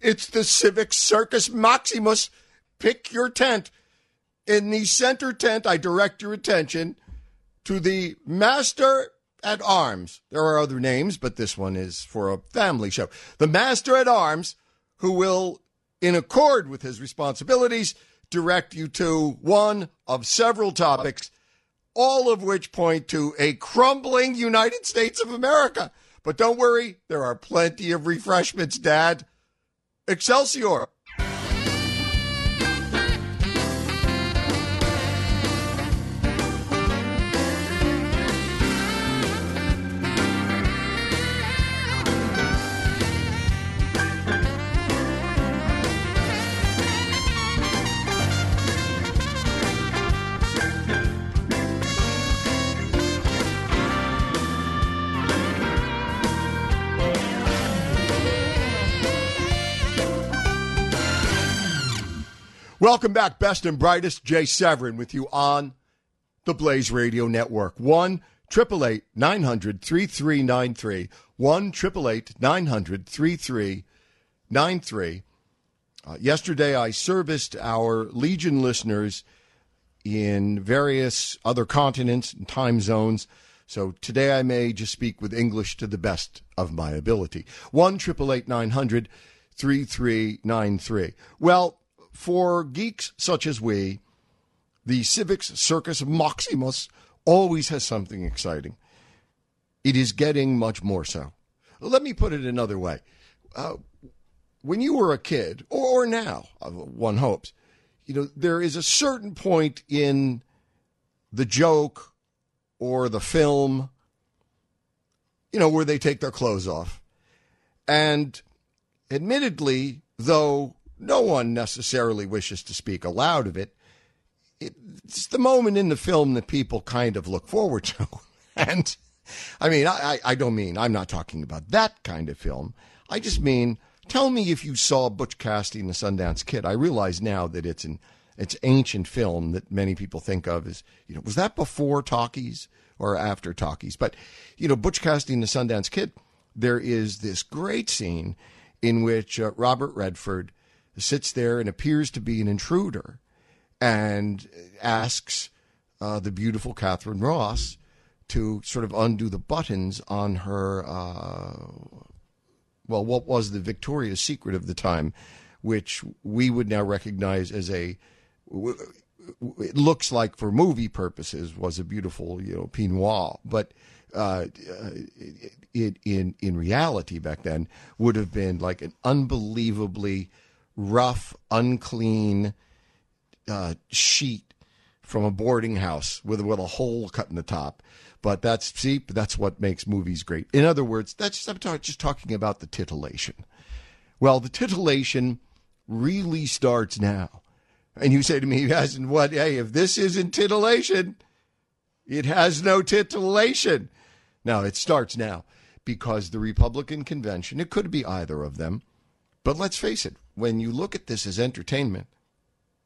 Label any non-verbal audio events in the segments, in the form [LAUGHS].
it's the Civic Circus Maximus. Pick your tent. In the center tent, I direct your attention to the Master at Arms. There are other names, but this one is for a family show. The Master at Arms, who will, in accord with his responsibilities, direct you to one of several topics, all of which point to a crumbling United States of America. But don't worry, there are plenty of refreshments, Dad. Excelsior! Welcome back, best and brightest. Jay Severin with you on the Blaze Radio Network. 1 888 900 3393. 1 888 900 3393. Uh, yesterday, I serviced our Legion listeners in various other continents and time zones. So today I may just speak with English to the best of my ability. 1 888 900 3393. Well, for geeks such as we, the Civics Circus Maximus always has something exciting. It is getting much more so. Let me put it another way. Uh, when you were a kid, or, or now, one hopes, you know, there is a certain point in the joke or the film, you know, where they take their clothes off. And admittedly, though no one necessarily wishes to speak aloud of it. It's the moment in the film that people kind of look forward to. [LAUGHS] And I mean, I, I don't mean, I'm not talking about that kind of film. I just mean, tell me if you saw Butch Cassidy and the Sundance Kid. I realize now that it's an it's ancient film that many people think of as, you know, was that before talkies or after talkies? But, you know, Butch Cassidy and the Sundance Kid, there is this great scene in which uh, Robert Redford sits there and appears to be an intruder and asks uh, the beautiful Katharine Ross to sort of undo the buttons on her, uh, well, what was the Victoria's Secret of the time, which we would now recognize as a, it looks like for movie purposes was a beautiful, you know, peignoir, but uh, it, in in reality back then would have been like an unbelievably rough, unclean uh, sheet from a boarding house with with a hole cut in the top. But that's see, that's what makes movies great. In other words, that's I'm talk, just talking about the titillation. Well, the titillation really starts now. And you say to me, hasn't what? Hey, if this isn't titillation, it has no titillation. Now it starts now because the Republican convention, it could be either of them, but let's face it, when you look at this as entertainment,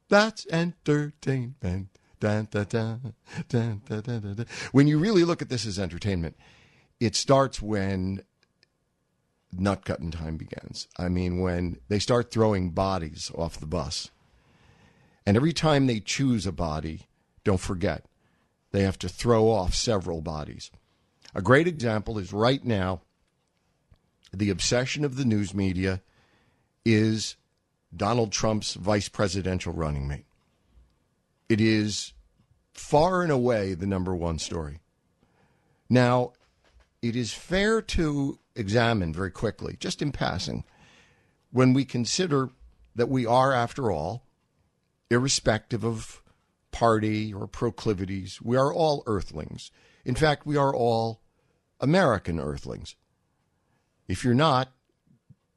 that's entertainment. Dun, dun, dun, when you really look at this as entertainment, it starts when nut cutting time begins. I mean, when they start throwing bodies off the bus. And every time they choose a body, don't forget, they have to throw off several bodies. A great example is right now the obsession of the news media is Donald Trump's vice presidential running mate. It is far and away the number one story. Now, it is fair to examine very quickly, just in passing, when we consider that we are, after all, irrespective of party or proclivities, we are all earthlings. In fact, we are all American earthlings. If you're not,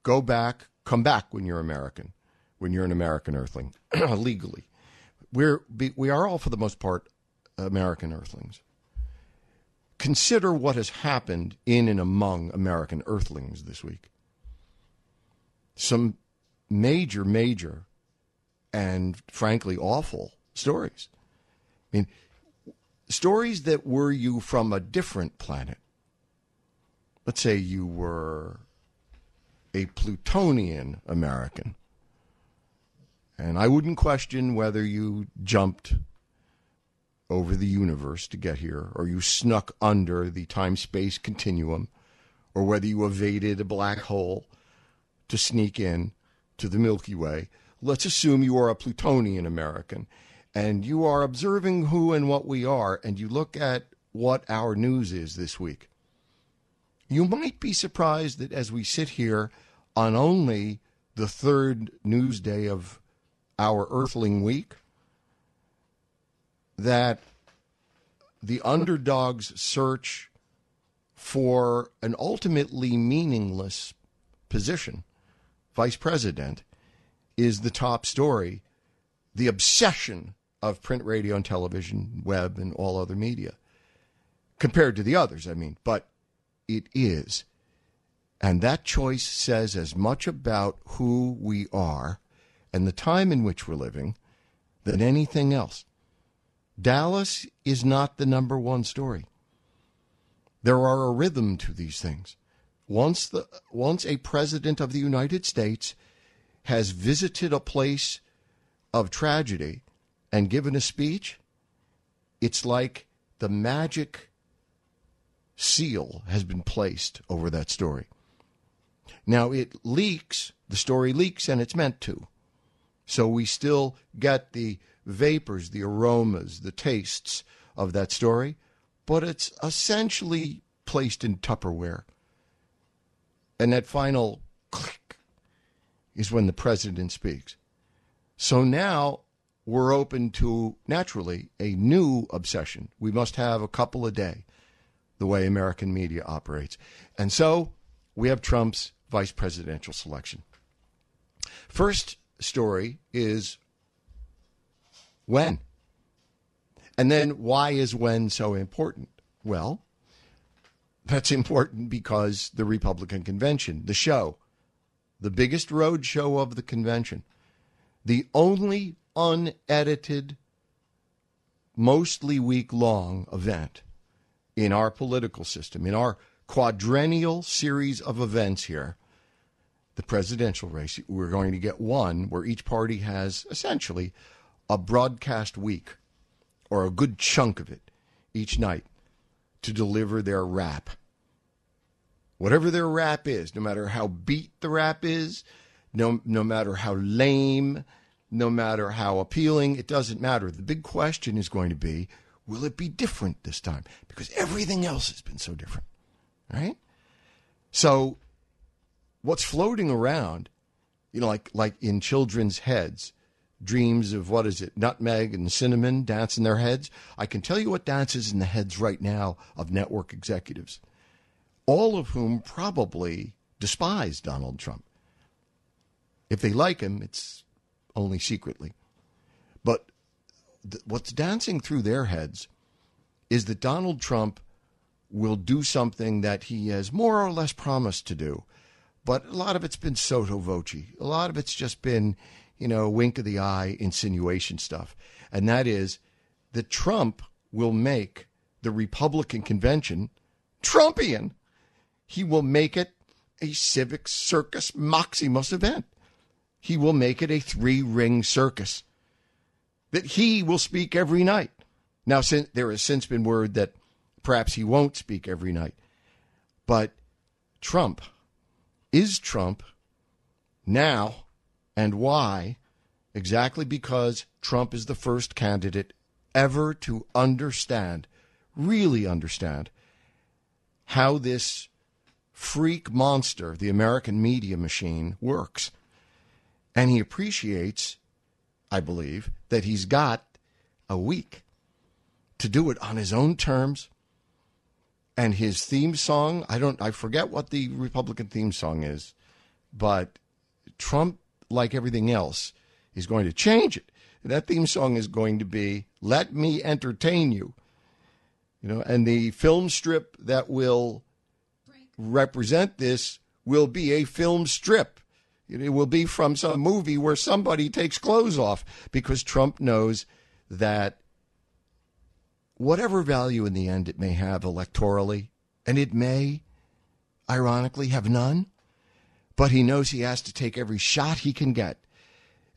go back come back when you're American, when you're an American Earthling, [CLEARS THROAT] legally. We're we are all for the most part American Earthlings. Consider what has happened in and among American Earthlings this week. Some major, major, and frankly awful stories. I mean, stories that were you from a different planet. Let's say you were a Plutonian American. And I wouldn't question whether you jumped over the universe to get here, or you snuck under the time space continuum, or whether you evaded a black hole to sneak in to the Milky Way. Let's assume you are a Plutonian American and you are observing who and what we are, and you look at what our news is this week. You might be surprised that as we sit here on only the third news day of our Earthling week, that the underdog's search for an ultimately meaningless position, vice president, is the top story. The obsession of print, radio, and television, web, and all other media, compared to the others, I mean. But it is. And that choice says as much about who we are and the time in which we're living than anything else. Dallas is not the number one story. There are a rhythm to these things. Once the once a president of the United States has visited a place of tragedy and given a speech, it's like the magic seal has been placed over that story. Now it leaks, the story leaks, and it's meant to. So we still get the vapors, the aromas, the tastes of that story, but it's essentially placed in Tupperware. And that final click is when the president speaks. So now we're open to, naturally, a new obsession. We must have a couple a day, the way American media operates. And so we have Trump's vice presidential selection. First story is when? And then why is when so important? Well, that's important because the Republican convention, the show, the biggest road show of the convention, the only unedited, mostly week long event in our political system, in our quadrennial series of events here, the presidential race, we're going to get one where each party has essentially a broadcast week or a good chunk of it each night to deliver their rap. Whatever their rap is, no matter how beat the rap is, no, no matter how lame, no matter how appealing, it doesn't matter. The big question is going to be will it be different this time? Because everything else has been so different, right? So, what's floating around, you know, like, like in children's heads, dreams of what is it, nutmeg and cinnamon dance in their heads. I can tell you what dances in the heads right now of network executives, all of whom probably despise Donald Trump. If they like him, it's only secretly. But th- what's dancing through their heads is that Donald Trump will do something that he has more or less promised to do. But a lot of it's been sotto voce. A lot of it's just been, you know, wink of the eye insinuation stuff. And that is that Trump will make the Republican convention Trumpian. He will make it a civic circus Maximus event he will make it a three ring circus. That he will speak every night. Now, since there has since been word that perhaps he won't speak every night. But Trump, is Trump now and why? Exactly because Trump is the first candidate ever to understand, really understand, how this freak monster, the American media machine, works. And he appreciates, I believe, that he's got a week to do it on his own terms. And his theme song, I don't I forget what the Republican theme song is, but Trump, like everything else, is going to change it. That theme song is going to be "Let Me Entertain You." You know, and the film strip that will represent this will be a film strip. It will be from some movie where somebody takes clothes off because Trump knows that whatever value in the end it may have electorally, and it may, ironically, have none, but he knows he has to take every shot he can get.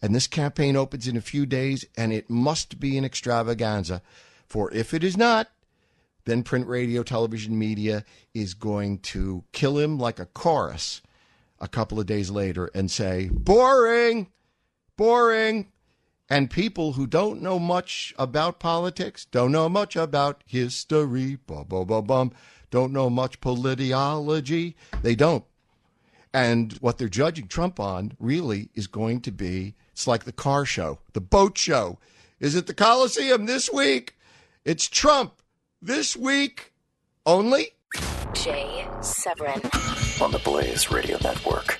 And this campaign opens in a few days, and it must be an extravaganza. For if it is not, then print, radio, television, media is going to kill him like a chorus a couple of days later and say, boring, boring. And people who don't know much about politics, don't know much about history, bum, bum, bum, bum, don't know much politology, they don't. And what they're judging Trump on really is going to be it's like the car show, the boat show. Is it the Coliseum this week? It's Trump this week only. Jay Severin on the Blaze Radio Network.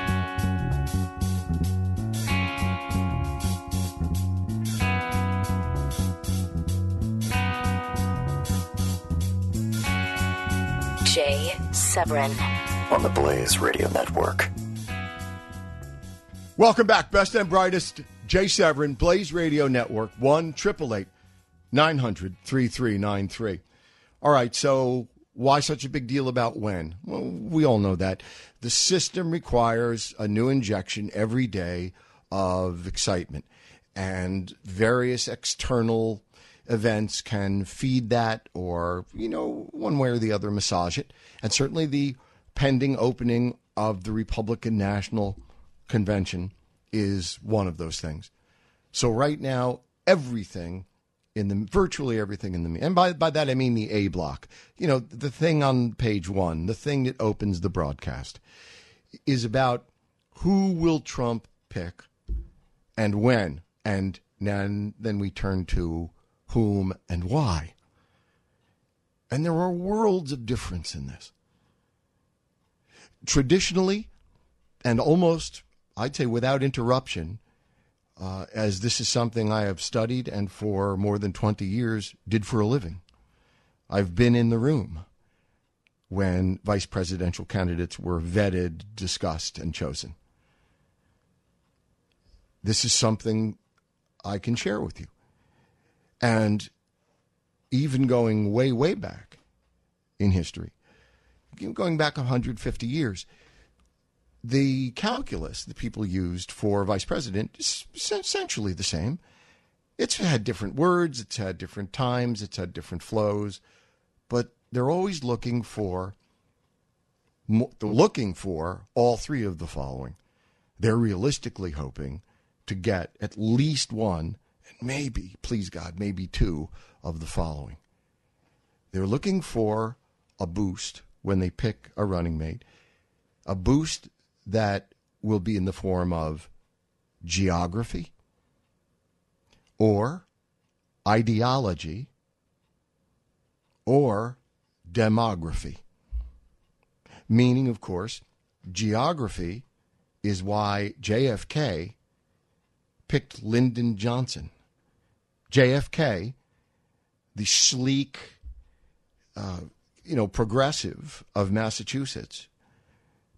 Severin on the Blaze Radio Network. Welcome back, best and brightest. Jay Severin, Blaze Radio Network, 1 900 3393. All right, so why such a big deal about when? Well, we all know that. The system requires a new injection every day of excitement, and various external events can feed that or, you know, one way or the other massage it. And certainly the pending opening of the Republican National Convention is one of those things. So right now, everything in the virtually everything in the and by by that I mean the A block. You know, the thing on page 1, the thing that opens the broadcast is about who will Trump pick and when. And then then we turn to whom, and why. And there are worlds of difference in this. Traditionally, and almost, I'd say without interruption, uh, as this is something I have studied and for more than 20 years did for a living. I've been in the room when vice presidential candidates were vetted, discussed, and chosen. This is something I can share with you. And even going way, way back in history, going back 150 years, the calculus that people used for vice president is essentially the same. It's had different words, it's had different times, it's had different flows, but they're always looking for looking for all three of the following. They're realistically hoping to get at least one maybe, please God, maybe two of the following. They're looking for a boost when they pick a running mate, a boost that will be in the form of geography or ideology or demography. Meaning, of course, geography is why JFK picked Lyndon Johnson JFK, the sleek, uh, you know, progressive of Massachusetts,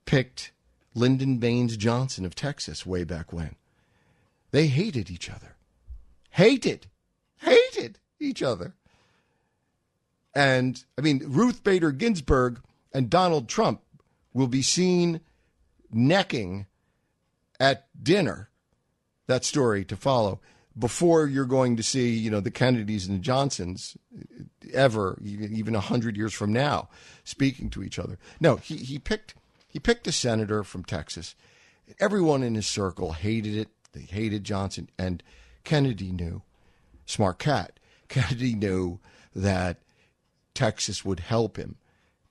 picked Lyndon Baines Johnson of Texas way back when. They hated each other. Hated. Hated each other. And I mean, Ruth Bader Ginsburg and Donald Trump will be seen necking at dinner. That story to follow before you're going to see, you know, the Kennedys and the Johnsons ever, even a hundred years from now, speaking to each other. No, he, he picked he picked a senator from Texas. Everyone in his circle hated it. They hated Johnson, and Kennedy knew, smart cat. [LAUGHS] Kennedy knew that Texas would help him.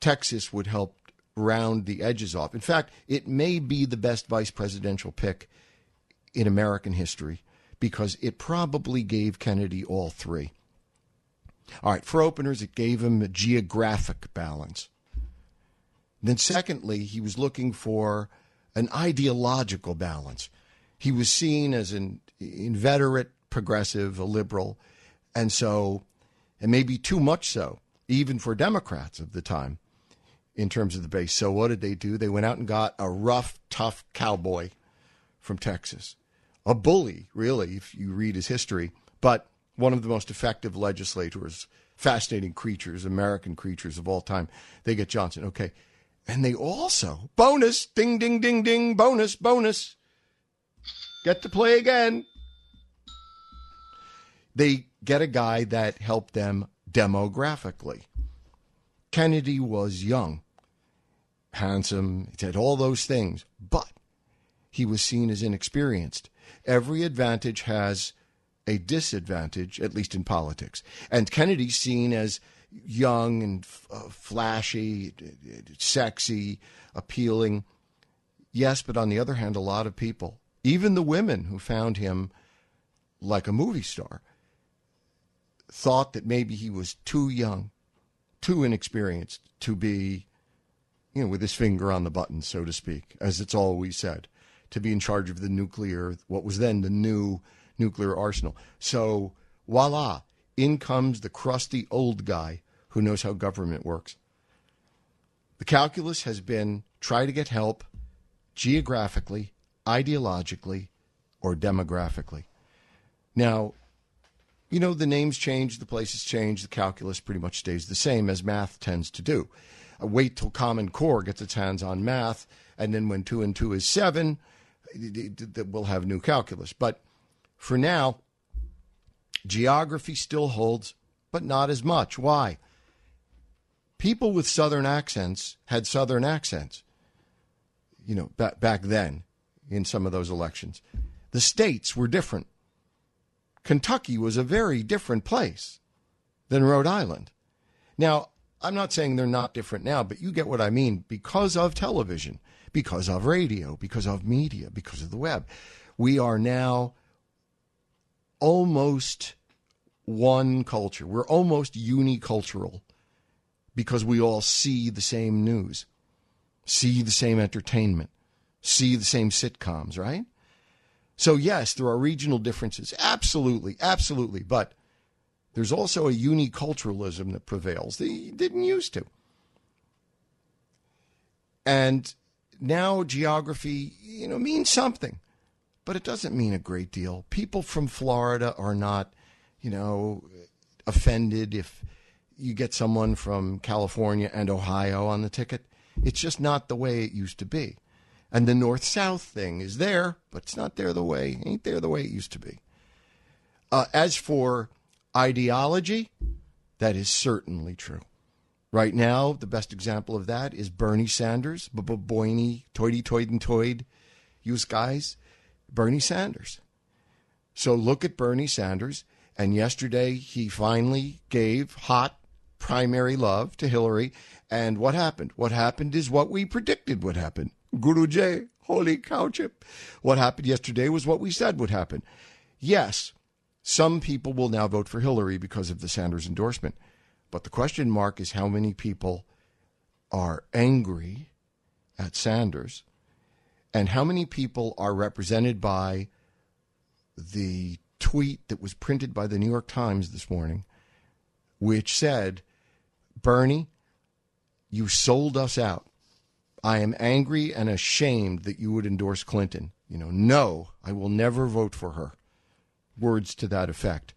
Texas would help round the edges off. In fact, it may be the best vice presidential pick in American history because it probably gave Kennedy all three. All right, for openers, it gave him a geographic balance. Then, secondly, he was looking for an ideological balance. He was seen as an inveterate progressive, a liberal, and so, and maybe too much so, even for Democrats of the time in terms of the base. So, what did they do? They went out and got a rough, tough cowboy from Texas, a bully, really, if you read his history, but one of the most effective legislators, fascinating creatures, American creatures of all time. They get Johnson. Okay. And they also, bonus, ding, ding, ding, ding, bonus, bonus, get to play again. They get a guy that helped them demographically. Kennedy was young, handsome, he had all those things, but he was seen as inexperienced. Every advantage has a disadvantage, at least in politics. And Kennedy's seen as young and uh, flashy, sexy, appealing. Yes, but on the other hand, a lot of people, even the women who found him like a movie star, thought that maybe he was too young, too inexperienced to be, you know, with his finger on the button, so to speak, as it's always said, to be in charge of the nuclear, what was then the new nuclear arsenal. So, voila, in comes the crusty old guy who knows how government works. The calculus has been try to get help geographically, ideologically, or demographically. Now, you know, the names change, the places change, the calculus pretty much stays the same as math tends to do. Uh, wait till Common Core gets its hands on math, and then when two and two is seven, we'll have new calculus. But for now, geography still holds, but not as much. Why? People with Southern accents had Southern accents, you know, back, back then in some of those elections. The states were different. Kentucky was a very different place than Rhode Island. Now, I'm not saying they're not different now, but you get what I mean because of television, because of radio, because of media, because of the web. We are now almost one culture. We're almost unicultural because we all see the same news, see the same entertainment, see the same sitcoms, right? So, yes, there are regional differences. Absolutely, absolutely. But there's also a uniculturalism that prevails that didn't used to. And now geography, you know, means something, but it doesn't mean a great deal. People from Florida are not, you know, offended if you get someone from California and Ohio on the ticket. It's just not the way it used to be. And the north south thing is there, but it's not there the way, ain't there the way it used to be. Uh, as for ideology, that is certainly true. Right now, the best example of that is Bernie Sanders, Boiny, Toity Toid and Toid, use guys, Bernie Sanders. So look at Bernie Sanders, and yesterday he finally gave hot primary love to Hillary. And what happened? What happened is what we predicted would happen. Guru J, holy cow chip. What happened yesterday was what we said would happen. Yes, some people will now vote for Hillary because of the Sanders endorsement. But the question mark is how many people are angry at Sanders and how many people are represented by the tweet that was printed by the New York Times this morning, which said, Bernie, you sold us out. I am angry and ashamed that you would endorse Clinton. You know, no, I will never vote for her. Words to that effect.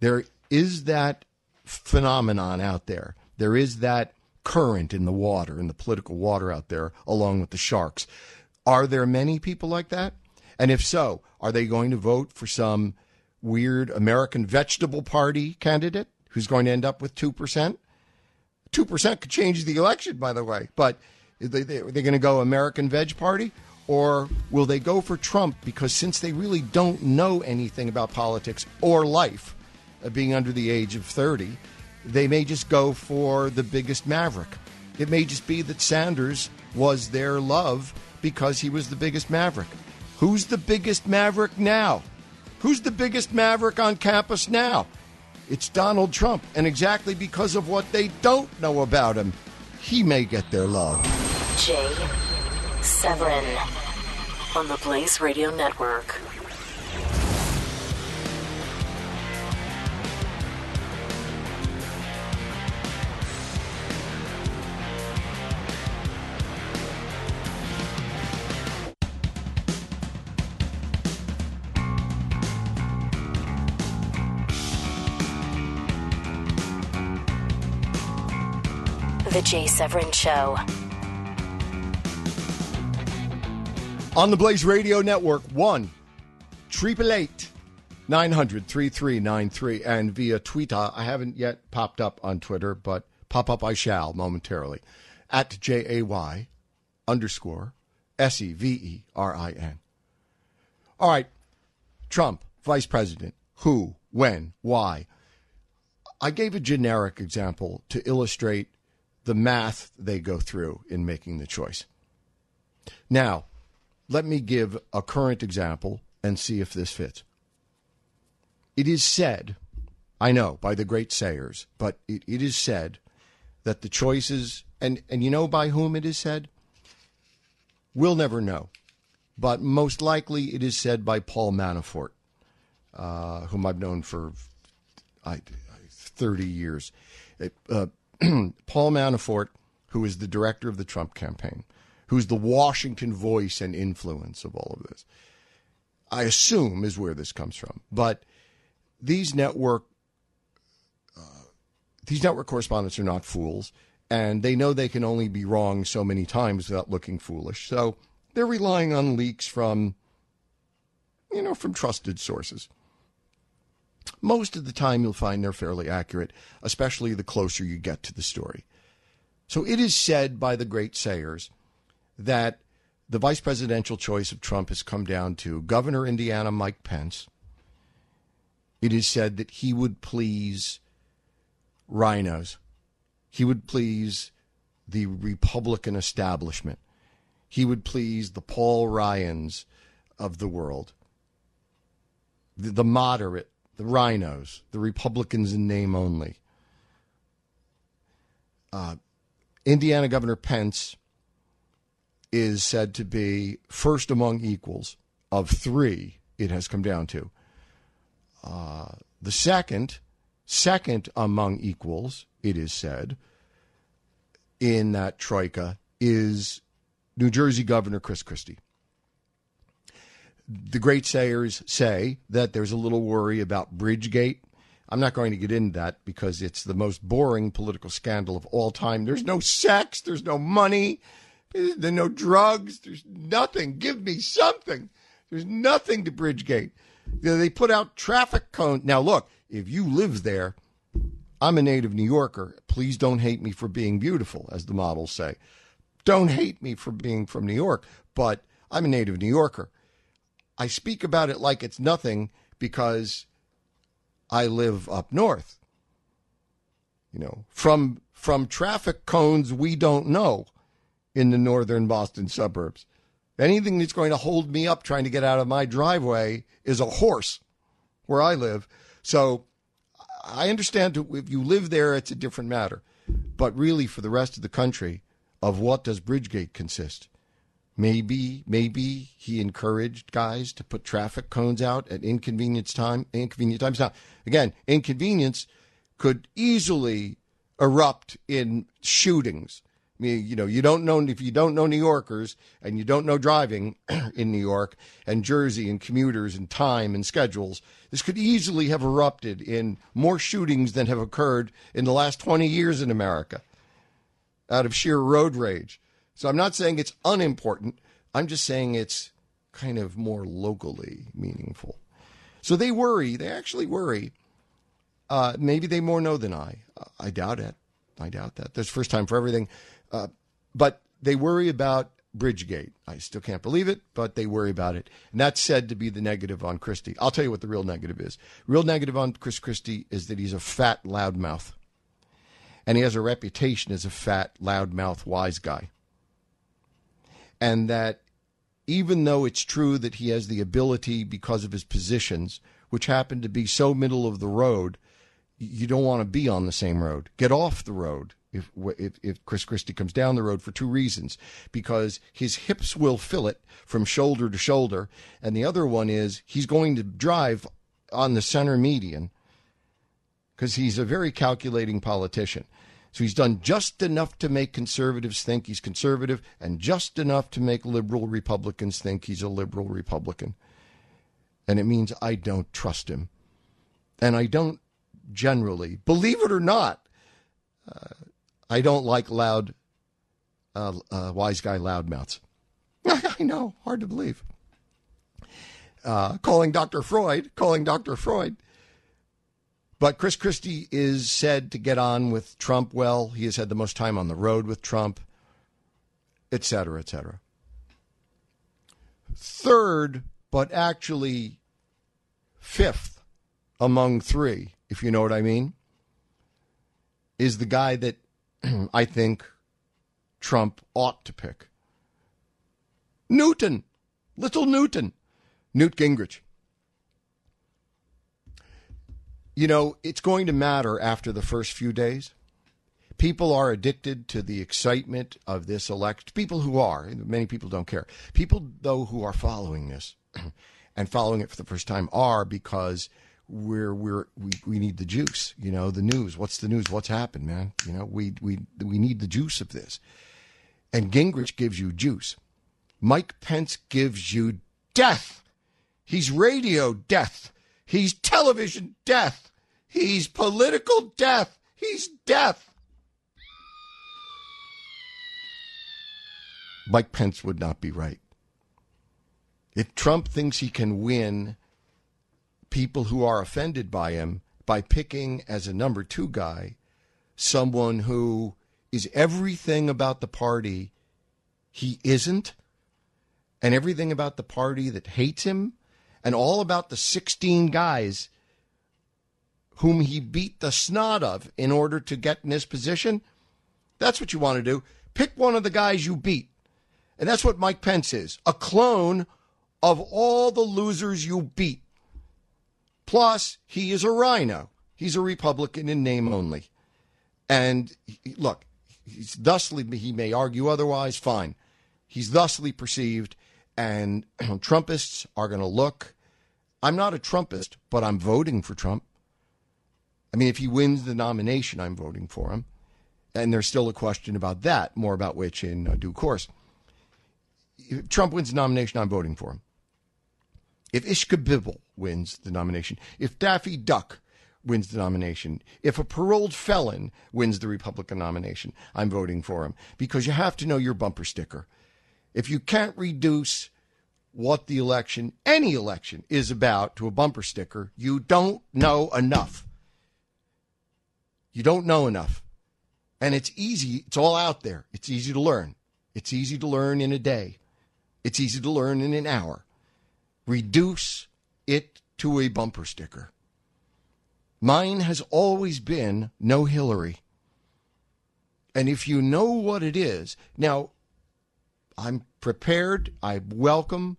There is that phenomenon out there. There is that current in the water, in the political water out there, along with the sharks. Are there many people like that? And if so, are they going to vote for some weird American Vegetable Party candidate who's going to end up with 2%. 2% could change the election, by the way. But they, they, are they going to go American Veg Party? Or will they go for Trump? Because since they really don't know anything about politics or life, Uh, being under the age of 30, they may just go for the biggest maverick. It may just be that Sanders was their love because he was the biggest maverick. Who's the biggest maverick now? Who's the biggest maverick on campus now? It's Donald Trump. And exactly because of what they don't know about him, he may get their love. Jay Severin on the Blaze Radio Network. The Jay Severin Show. On the Blaze Radio Network, 1 888 900 3393 and via Twitter. I haven't yet popped up on Twitter, but pop up I shall momentarily. At J A Y underscore S E V E R I N. All right. Trump, vice president. Who, when, why? I gave a generic example to illustrate the math they go through in making the choice. Now, let me give a current example and see if this fits. It is said, I know, by the great sayers, but it, it is said that the choices, and, and you know by whom it is said? We'll never know. But most likely it is said by Paul Manafort, uh, whom I've known for I, 30 years. Uh, [CLEARS THROAT] Paul Manafort, who is the director of the Trump campaign, who's the Washington voice and influence of all of this, I assume is where this comes from. But these network uh, these network correspondents are not fools, and they know they can only be wrong so many times without looking foolish. So they're relying on leaks from you know from trusted sources. Most of the time, you'll find they're fairly accurate, especially the closer you get to the story. So it is said by the great sayers that the vice presidential choice of Trump has come down to Governor Indiana Mike Pence. It is said that he would please RINOs. He would please the Republican establishment. He would please the Paul Ryans of the world, the, the moderate the RINOs, the Republicans in name only. Uh, Indiana Governor Pence is said to be first among equals of three, it has come down to. Uh, the second, second among equals, it is said, in that troika is New Jersey Governor Chris Christie the great sayers say that there's a little worry about Bridgegate. I'm not going to get into that because it's the most boring political scandal of all time. There's no sex, there's no money, there's no drugs, there's nothing. Give me something. There's nothing to Bridgegate. They put out traffic cones. Now, look, if you live there, I'm a native New Yorker. Please don't hate me for being beautiful, as the models say. Don't hate me for being from New York, but I'm a native New Yorker. I speak about it like it's nothing because I live up north. You know, from from traffic cones we don't know in the northern Boston suburbs. Anything that's going to hold me up trying to get out of my driveway is a horse where I live. So I understand if you live there, it's a different matter. But really, for the rest of the country, of what does Bridgegate consist? Maybe, maybe he encouraged guys to put traffic cones out at inconvenience time, inconvenient times. Now, again, inconvenience could easily erupt in shootings. I mean, you know, you don't know if you don't know New Yorkers and you don't know driving [CLEARS THROAT] in New York and Jersey and commuters and time and schedules. This could easily have erupted in more shootings than have occurred in the last 20 years in America out of sheer road rage. So I'm not saying it's unimportant. I'm just saying it's kind of more locally meaningful. So they worry. They actually worry. Uh, maybe they more know than I. I doubt it. I doubt that. There's first time for everything. Uh, but they worry about Bridgegate. I still can't believe it, but they worry about it. And that's said to be the negative on Christie. I'll tell you what the real negative is. Real negative on Chris Christie is that he's a fat loudmouth. And he has a reputation as a fat, loudmouth, wise guy. And that even though it's true that he has the ability because of his positions, which happen to be so middle of the road, you don't want to be on the same road. Get off the road if, if, if Chris Christie comes down the road for two reasons. Because his hips will fill it from shoulder to shoulder. And the other one is he's going to drive on the center median because he's a very calculating politician. So he's done just enough to make conservatives think he's conservative and just enough to make liberal Republicans think he's a liberal Republican. And it means I don't trust him. And I don't generally, believe it or not, uh, I don't like loud, uh, uh, wise guy loudmouths. [LAUGHS] I know, hard to believe. Uh, calling Dr. Freud, calling Dr. Freud. But Chris Christie is said to get on with Trump well. He has had the most time on the road with Trump, et cetera, et cetera. Third, but actually fifth among three, if you know what I mean, is the guy that [CLEARS THROAT] I think Trump ought to pick. Newton, little Newton, Newt Gingrich. You know, it's going to matter after the first few days. People are addicted to the excitement of this election. People who are, many people don't care. People, though, who are following this [CLEARS THROAT] and following it for the first time are because we're we're we, we need the juice you know the news what's the news what's happened man you know we we we need the juice of this and gingrich gives you juice mike pence gives you death he's radio death he's television death. He's political death. He's death. Mike pence would not be right. If trump thinks he can win people who are offended by him by picking as a number two guy someone who is everything about the party he isn't, and everything about the party that hates him, and all about the 16 guys whom he beat the snot of in order to get in this position. That's what you want to do. Pick one of the guys you beat. And that's what Mike Pence is a clone of all the losers you beat. Plus, he is a RINO. He's a Republican in name only. And look, he's thusly, he may argue otherwise, fine. He's thusly perceived, and [CLEARS THROAT] Trumpists are going to look. I'm not a Trumpist, but I'm voting for Trump. I mean, if he wins the nomination, I'm voting for him. And there's still a question about that, more about which in uh, due course. If Trump wins the nomination, I'm voting for him. If Ishkabibble wins the nomination, if Daffy Duck wins the nomination, if a paroled felon wins the Republican nomination, I'm voting for him because you have to know your bumper sticker. If you can't reduce what the election, any election, is about to a bumper sticker, you don't know enough. You don't know enough. And it's easy, it's all out there. It's easy to learn. It's easy to learn in a day. It's easy to learn in an hour reduce it to a bumper sticker. Mine has always been no Hillary. And if you know what it is, now I'm prepared, I welcome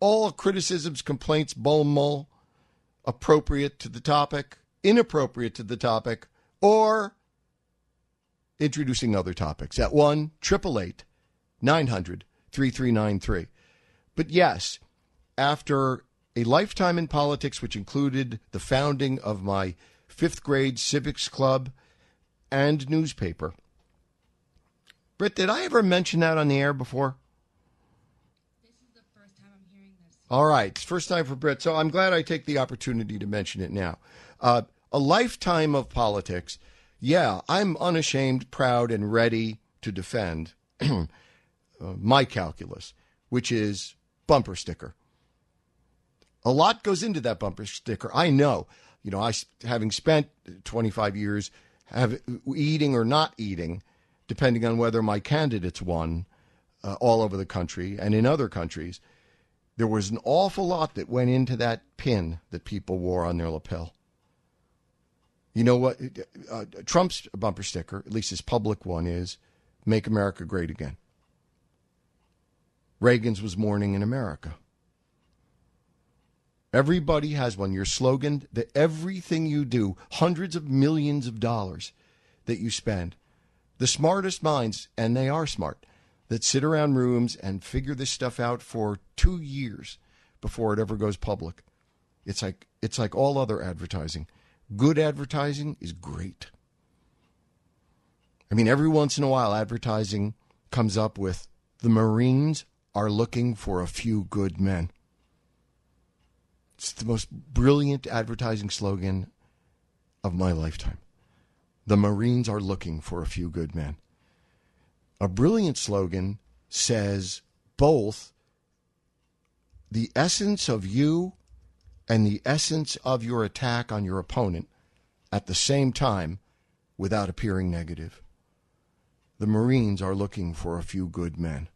all criticisms, complaints, bon mot, appropriate to the topic, inappropriate to the topic, or introducing other topics at 1 888 900 3393. But yes, after a lifetime in politics, which included the founding of my fifth grade civics club and newspaper. Britt, did I ever mention that on the air before? This is the first time I'm hearing this. All right, first time for Britt, so I'm glad I take the opportunity to mention it now. Uh, a lifetime of politics. Yeah, I'm unashamed, proud, and ready to defend [CLEARS THROAT] uh, my calculus, which is bumper sticker A lot goes into that bumper sticker. I know. You know, I having spent 25 years have, eating or not eating, depending on whether my candidates won uh, all over the country and in other countries, there was an awful lot that went into that pin that people wore on their lapel. You know what? Uh, Trump's bumper sticker, at least his public one, is Make America Great Again. Reagan's was Morning in America. Everybody has one. Your slogan, that everything you do, hundreds of millions of dollars that you spend, the smartest minds, and they are smart, that sit around rooms and figure this stuff out for two years before it ever goes public. It's like it's like all other advertising. Good advertising is great. I mean, every once in a while, advertising comes up with the Marines are looking for a few good men. It's the most brilliant advertising slogan of my lifetime. The Marines are looking for a few good men. A brilliant slogan says both the essence of you and the essence of your attack on your opponent at the same time without appearing negative. The Marines are looking for a few good men.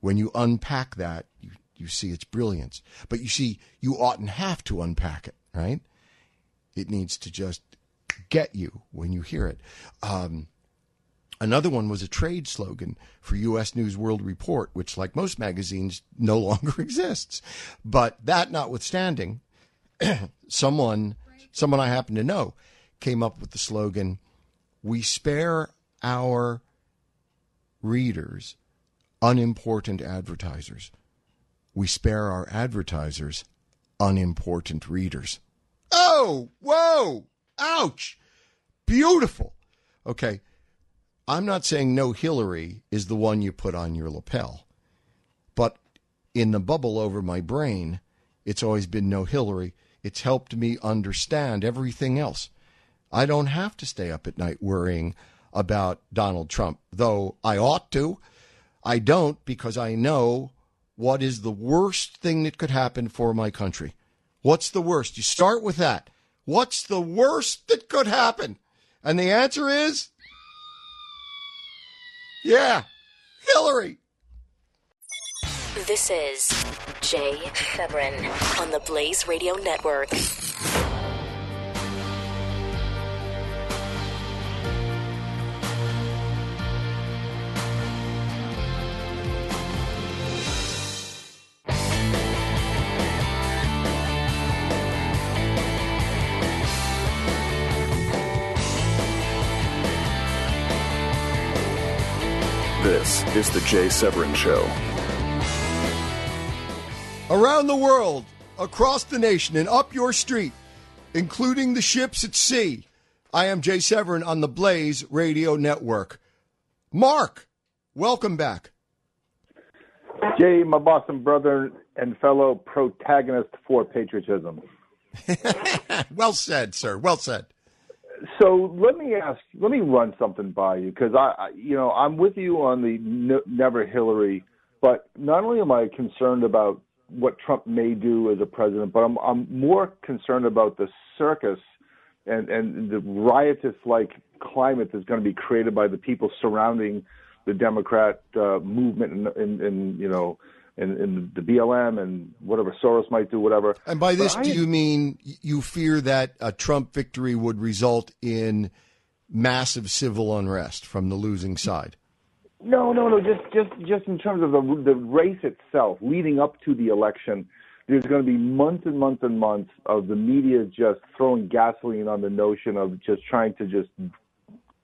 When you unpack that, you, you see its brilliance. But you see, you oughtn't have to unpack it, right? It needs to just get you when you hear it. Um, another one was a trade slogan for U.S. News World Report, which, like most magazines, no [LAUGHS] longer exists. But that notwithstanding, [CLEARS THROAT] someone, someone I happen to know, came up with the slogan: "We spare our readers unimportant advertisers. We spare our advertisers unimportant readers." Oh, whoa! Ouch! Beautiful. Okay. I'm not saying no Hillary is the one you put on your lapel, but in the bubble over my brain, it's always been no Hillary. It's helped me understand everything else. I don't have to stay up at night worrying about Donald Trump, though I ought to. I don't because I know what is the worst thing that could happen for my country. What's the worst? You start with that. What's the worst that could happen? And the answer is yeah, Hillary. This is Jay Severin on the Blaze Radio Network. Is the Jay Severin Show. Around the world, across the nation, and up your street, including the ships at sea. I am Jay Severin on the Blaze Radio Network. Mark, welcome back. Jay, my Boston brother and fellow protagonist for patriotism. [LAUGHS] well said, sir. Well said. So let me ask, let me run something by you because I, you know, I'm with you on the never Hillary, but not only am I concerned about what Trump may do as a president, but I'm I'm more concerned about the circus and and the riotous like climate that's going to be created by the people surrounding the Democrat uh, movement and, and, and you know and, and the BLM and whatever Soros might do, whatever. And by this, But do you mean you fear that a Trump victory would result in massive civil unrest from the losing side? No, no, no. Just, just, just in terms of the the race itself, leading up to the election, there's going to be months and months and months of the media just throwing gasoline on the notion of just trying to just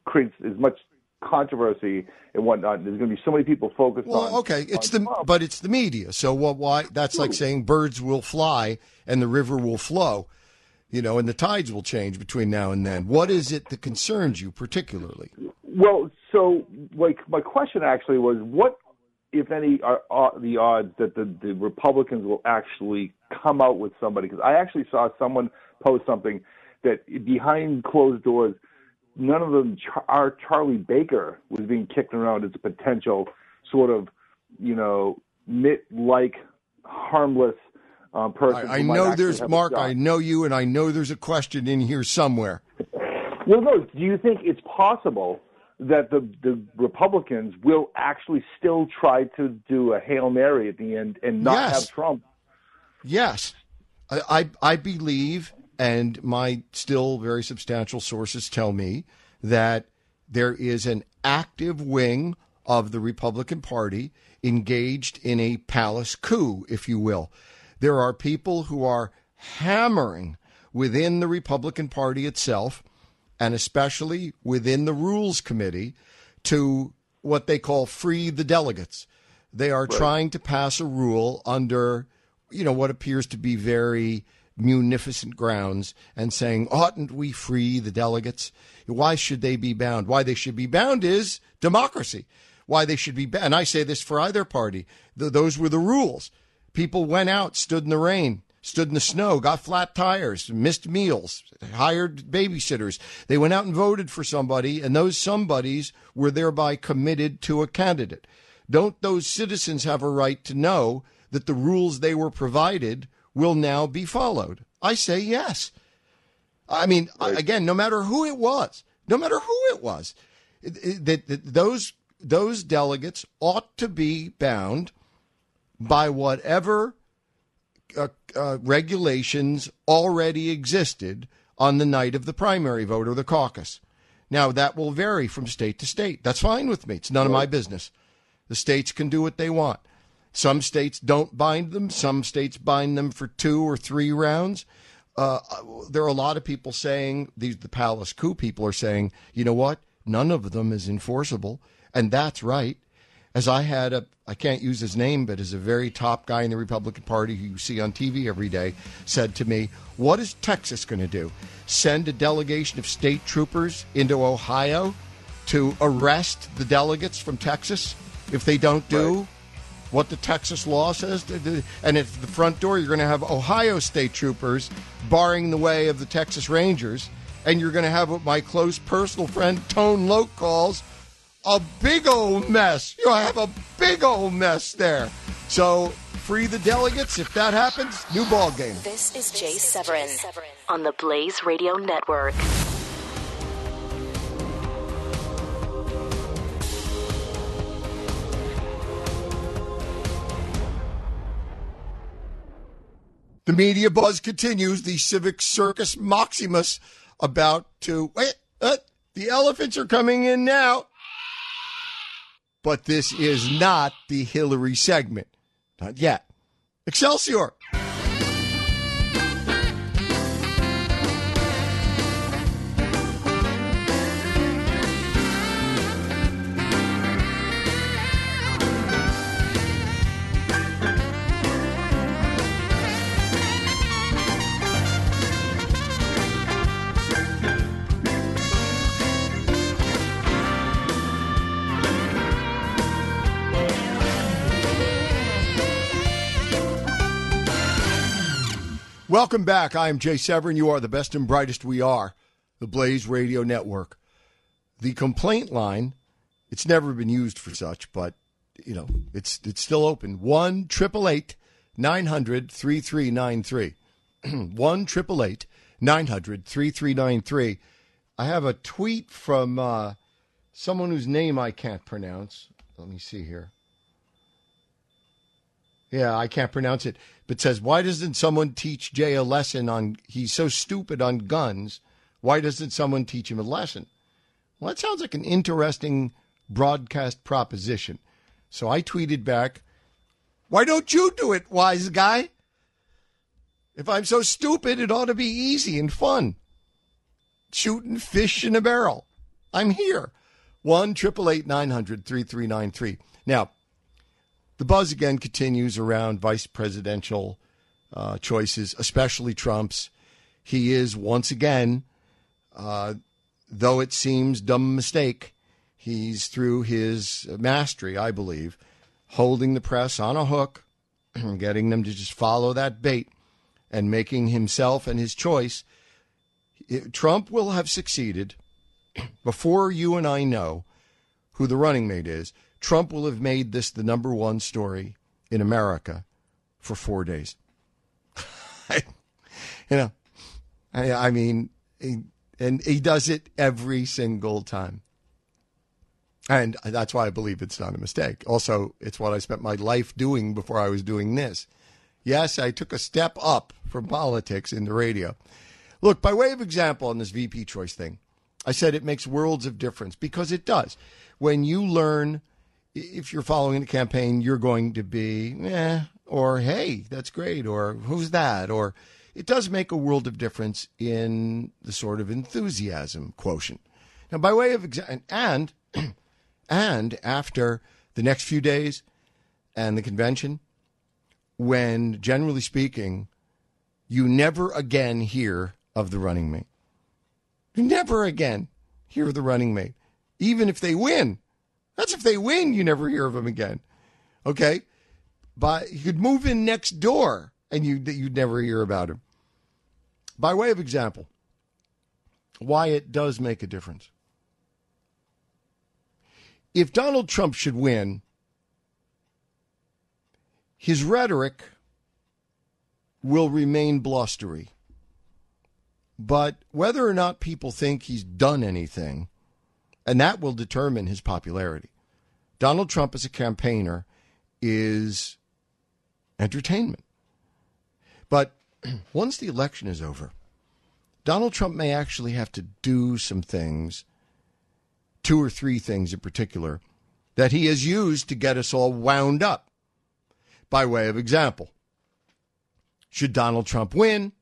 create as much controversy and whatnot. There's going to be so many people focused on. Well, okay, it's on the Trump. but it's the media. So what? Why? That's like saying birds will fly and the river will flow, you know, and the tides will change between now and then. What is it that concerns you particularly? Well, so like my question actually was, what, if any, are, are the odds that the, the Republicans will actually come out with somebody? Because I actually saw someone post something that behind closed doors, none of them, our Charlie Baker was being kicked around as a potential sort of, you know, Mitt-like, harmless um, person. I, I know there's Mark. I know you, and I know there's a question in here somewhere. Well, no. Do you think it's possible that the the Republicans will actually still try to do a hail mary at the end and not Yes. have Trump? Yes, I, I I believe, and my still very substantial sources tell me that there is an active wing of the Republican Party engaged in a palace coup, if you will. There are people who are hammering within the Republican Party itself, and especially within the Rules Committee, to what they call free the delegates. They are trying to pass a rule under, you know, what appears to be very munificent grounds and saying, oughtn't we free the delegates? Why should they be bound? Why they should be bound is democracy. Why they should be bound. And I say this for either party. Th- those were the rules. People went out, stood in the rain, stood in the snow, got flat tires, missed meals, hired babysitters. They went out and voted for somebody, and those somebodies were thereby committed to a candidate. Don't those citizens have a right to know that the rules they were provided will now be followed? I say yes. I mean, again, no matter who it was, no matter who it was, it- it- that that those those delegates ought to be bound by whatever uh, uh, regulations already existed on the night of the primary vote or the caucus. Now that will vary from state to state. That's fine with me. It's none of my business. The states can do what they want. Some states don't bind them. Some states bind them for two or three rounds. Uh, there are a lot of people saying these the palace coup people are saying, you know what? None of them is enforceable, and that's right. As I had a, I can't use his name, but as a very top guy in the Republican Party who you see on TV every day said to me, "What is Texas going to do? Send a delegation of state troopers into Ohio to arrest the delegates from Texas if they don't do what the Texas law says. And at the front door, you're going to have Ohio state troopers barring the way of the Texas Rangers. And you're going to have what my close personal friend Tone Loc calls a big old mess. You'll have a big old mess there. So free the delegates. If that happens, new ball game. This is Jay Severin on the Blaze Radio Network. The media buzz continues. The Civic Circus Maximus about to wait. Uh, the elephants are coming in now. But this is not the Hillary segment. Not yet. Excelsior. Welcome back. I am Jay Severin. You are the best and brightest we are, the Blaze Radio Network. The complaint line, it's never been used for such, but you know, it's it's still open. One triple eight nine hundred three three nine three. [CLEARS THROAT] One triple eight nine hundred three three nine three. I have a tweet from uh, someone whose name I can't pronounce. Let me see here. Yeah, I can't pronounce it. But says, why doesn't someone teach Jay a lesson on? He's so stupid on guns. Why doesn't someone teach him a lesson? Well, that sounds like an interesting broadcast proposition. So I tweeted back, why don't you do it, wise guy? If I'm so stupid, it ought to be easy and fun. Shooting fish in a barrel. I'm here. One triple eight nine hundred three three nine three. Now, the buzz again continues around vice presidential uh, choices, especially Trump's. He is once again, uh, though it seems dumb mistake, he's through his mastery, I believe, holding the press on a hook, [CLEARS THROAT] getting them to just follow that bait, and making himself and his choice. Trump will have succeeded [CLEARS THROAT] before you and I know who the running mate is. Trump will have made this the number one story in America for four days. [LAUGHS] you know, I, I mean, he, and he does it every single time. And that's why I believe it's not a mistake. Also, it's what I spent my life doing before I was doing this. Yes, I took a step up from politics into radio. Look, by way of example on this VP choice thing, I said it makes worlds of difference because it does. When you learn, if you're following the campaign, you're going to be, eh, or hey, that's great, or who's that, or it does make a world of difference in the sort of enthusiasm quotient. Now, by way of example, and [CLEARS THROAT] and after the next few days and the convention, when generally speaking, you never again hear of the running mate. You never again hear of the running mate, even if they win. That's if they win, you never hear of them again. Okay? But you could move in next door and you, you'd never hear about him. By way of example, why it does make a difference. If Donald Trump should win, his rhetoric will remain blustery. But whether or not people think he's done anything, and that will determine his popularity. Donald Trump as a campaigner is entertainment. But [CLEARS THROAT] once the election is over, Donald Trump may actually have to do some things, two or three things in particular, that he has used to get us all wound up. By way of example, should Donald Trump win,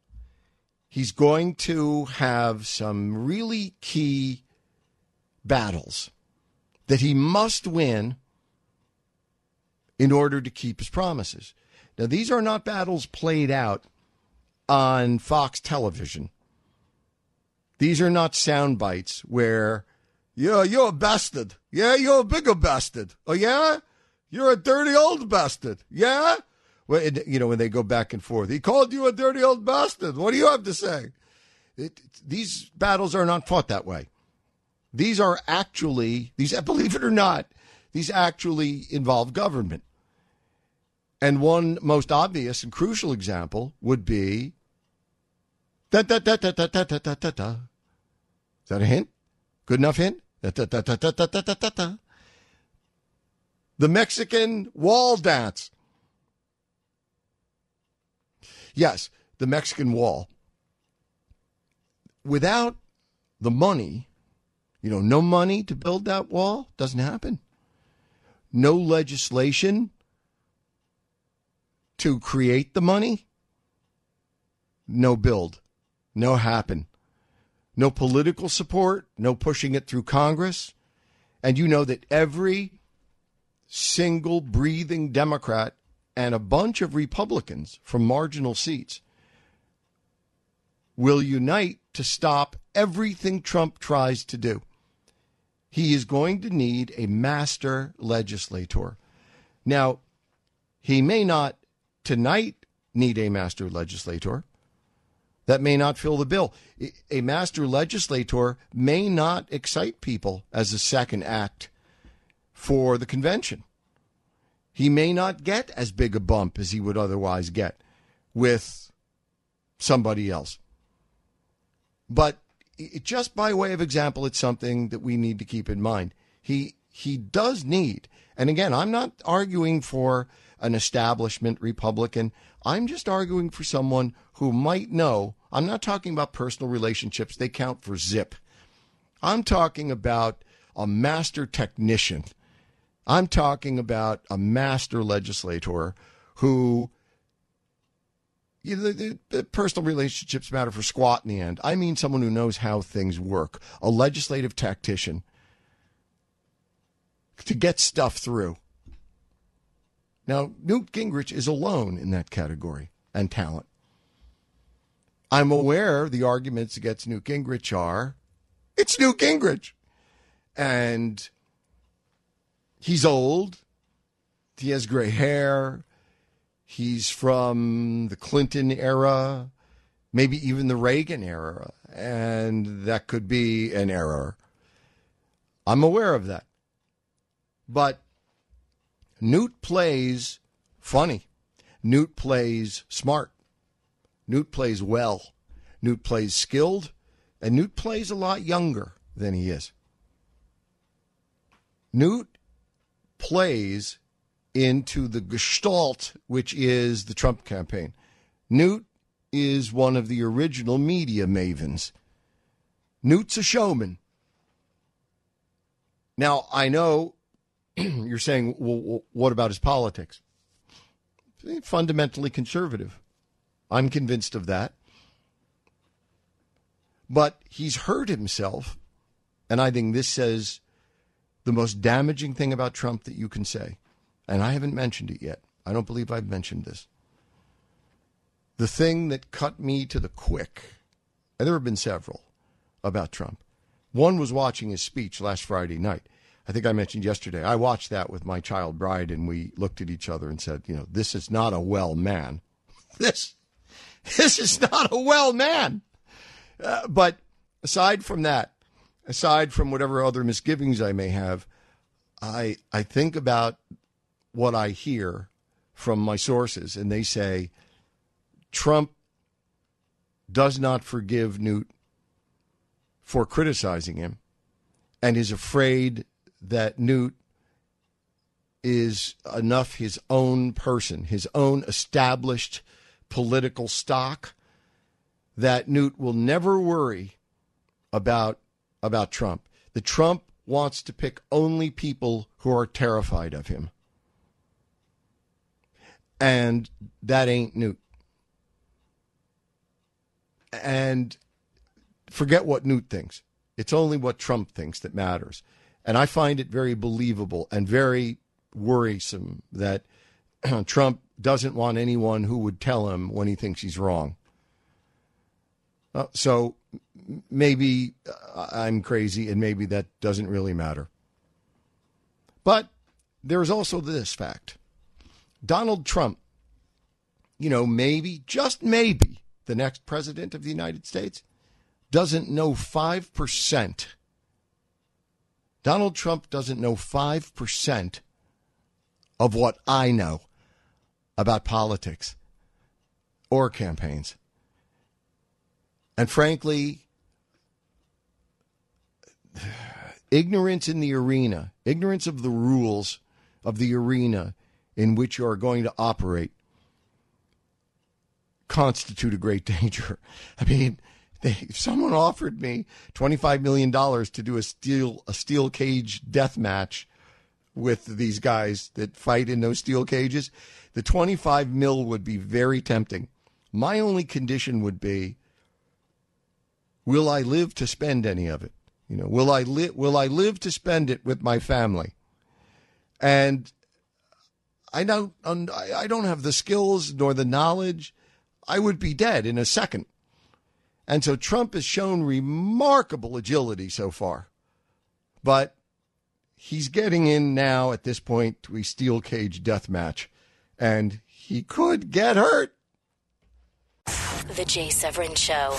he's going to have some really key battles that he must win in order to keep his promises. Now, these are not battles played out on Fox television. These are not sound bites where, yeah, you're a bastard. Yeah, you're a bigger bastard. Oh, yeah? You're a dirty old bastard. Yeah? Well, you know, when they go back and forth, he called you a dirty old bastard. What do you have to say? It, these battles are not fought that way. These are actually, these, believe it or not, these actually involve government. And one most obvious and crucial example would be da da da da da da da da da da. Is that a hint? Good enough hint? Da da da da da da da da da. The Mexican wall dance. Yes, the Mexican wall. Without the money, you know, no money to build that wall doesn't happen. No legislation to create the money, no build, no happen. No political support, no pushing it through Congress. And you know that every single breathing Democrat and a bunch of Republicans from marginal seats will unite to stop everything Trump tries to do. He is going to need a master legislator. Now, he may not tonight need a master legislator. That may not fill the bill. A master legislator may not excite people as a second act for the convention. He may not get as big a bump as he would otherwise get with somebody else. But just by way of example, it's something that we need to keep in mind. He he does need, and again, I'm not arguing for an establishment Republican. I'm just arguing for someone who might know. I'm not talking about personal relationships, they count for zip. I'm talking about a master technician. I'm talking about a master legislator who you know, the, the, personal relationships matter for squat in the end. I mean someone who knows how things work, a legislative tactician to get stuff through. Now, Newt Gingrich is alone in that category and talent. I'm aware the arguments against Newt Gingrich are it's Newt Gingrich. And he's old. He has gray hair. He's from the Clinton era, maybe even the Reagan era. And that could be an error. I'm aware of that. But Newt plays funny. Newt plays smart. Newt plays well. Newt plays skilled, and Newt plays a lot younger than he is. Newt plays into the gestalt, which is the Trump campaign. Newt is one of the original media mavens. Newt's a showman. Now, I know [CLEARS THROAT] you're saying, well, what about his politics? Eh, fundamentally conservative. I'm convinced of that. But he's hurt himself, and I think this says the most damaging thing about Trump that you can say. And I haven't mentioned it yet. I don't believe I've mentioned this. The thing that cut me to the quick, and there have been several about Trump. One was watching his speech last Friday night. I think I mentioned yesterday. I watched that with my child bride, and we looked at each other and said, "You know, this is not a well man. [LAUGHS] This, this is not a well man." Uh, but aside from that, aside from whatever other misgivings I may have, I I think about what I hear from my sources, and they say Trump does not forgive Newt for criticizing him and is afraid that Newt is enough his own person, his own established political stock, that Newt will never worry about about Trump. The Trump wants to pick only people who are terrified of him. And that ain't Newt. And forget what Newt thinks. It's only what Trump thinks that matters. And I find it very believable and very worrisome that [CLEARS THROAT] Trump doesn't want anyone who would tell him when he thinks he's wrong. Uh, so maybe uh, I'm crazy and maybe that doesn't really matter. But there's also this fact Donald Trump, you know, maybe, just maybe, the next president of the United States doesn't know 5%. Donald Trump doesn't know 5% of what I know about politics or campaigns. And frankly, ignorance in the arena, ignorance of the rules of the arena in which you are going to operate constitute a great [LAUGHS] danger. I mean, they, if someone offered me $25 million to do a steel a steel cage death match with these guys that fight in those steel cages, the 25 mil would be very tempting. My only condition would be will I live to spend any of it? You know, will I live will I live to spend it with my family? And I don't I don't have the skills nor the knowledge. I would be dead in a second. And so Trump has shown remarkable agility so far. But he's getting in now at this point to a steel cage death match. And he could get hurt. The Jay Severin Show.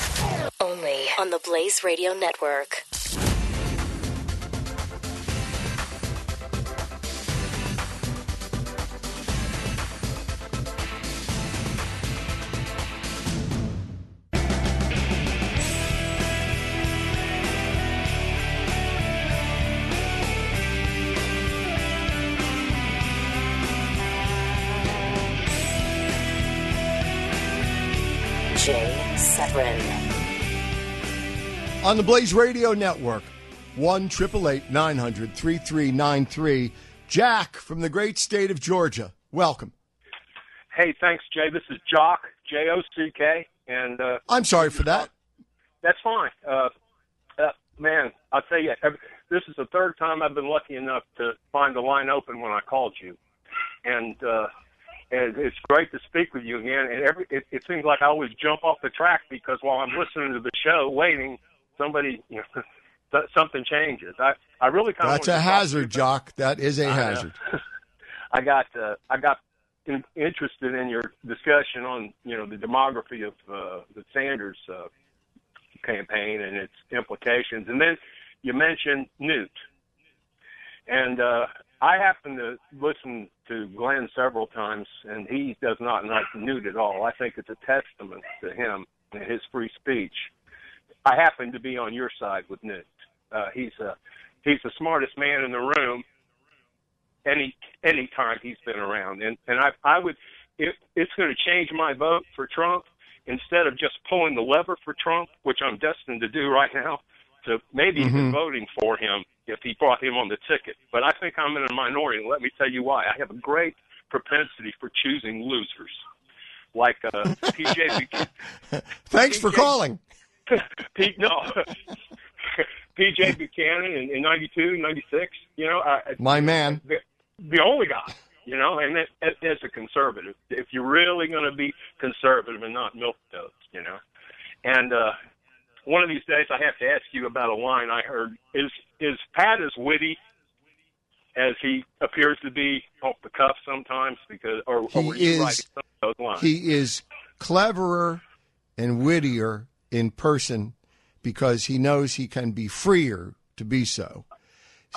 Only on the Blaze Radio Network. Jay Severin. On the Blaze Radio Network, 1 888 900 3393. Jack from the great state of Georgia. Welcome. Hey, thanks, Jay. This is Jock, J O C K. And uh, I'm sorry for that. That's fine. Uh, uh, man, I'll tell you, this is the third time I've been lucky enough to find the line open when I called you. And, uh, and it's great to speak with you again. And every it, it seems like I always jump off the track because while I'm listening to the show, waiting, somebody, you know, [LAUGHS] something changes. I I really kind of That's a hazard, Jock. That is a I hazard. [LAUGHS] I got uh, I got in, interested in your discussion on you know the demography of uh, the Sanders uh, campaign and its implications, and then you mentioned Newt, and uh, I happen to listen to Glenn several times, and he does not like Newt at all. I think it's a testament to him and his free speech. I happen to be on your side with Newt. Uh, he's a he's the smartest man in the room. Any any time he's been around, and and I I would it, it's going to change my vote for Trump instead of just pulling the lever for Trump, which I'm destined to do right now, to maybe Mm-hmm. even voting for him if he brought him on the ticket. But I think I'm in a minority, and let me tell you why. I have a great propensity for choosing losers, like uh, [LAUGHS] PJ Buchanan. [LAUGHS] Thanks for calling. [LAUGHS] Pete, no, PJ Buchanan in, in '92, '96. You know, I, My man. the, the only guy, you know, and that, as a conservative, if you're really going to be conservative and not milk toast, you know, and uh, one of these days I have to ask you about a line I heard. Is is Pat as witty as he appears to be off the cuff sometimes? Because or, or He you is- some of those lines? He is cleverer and wittier in person because he knows he can be freer to be so.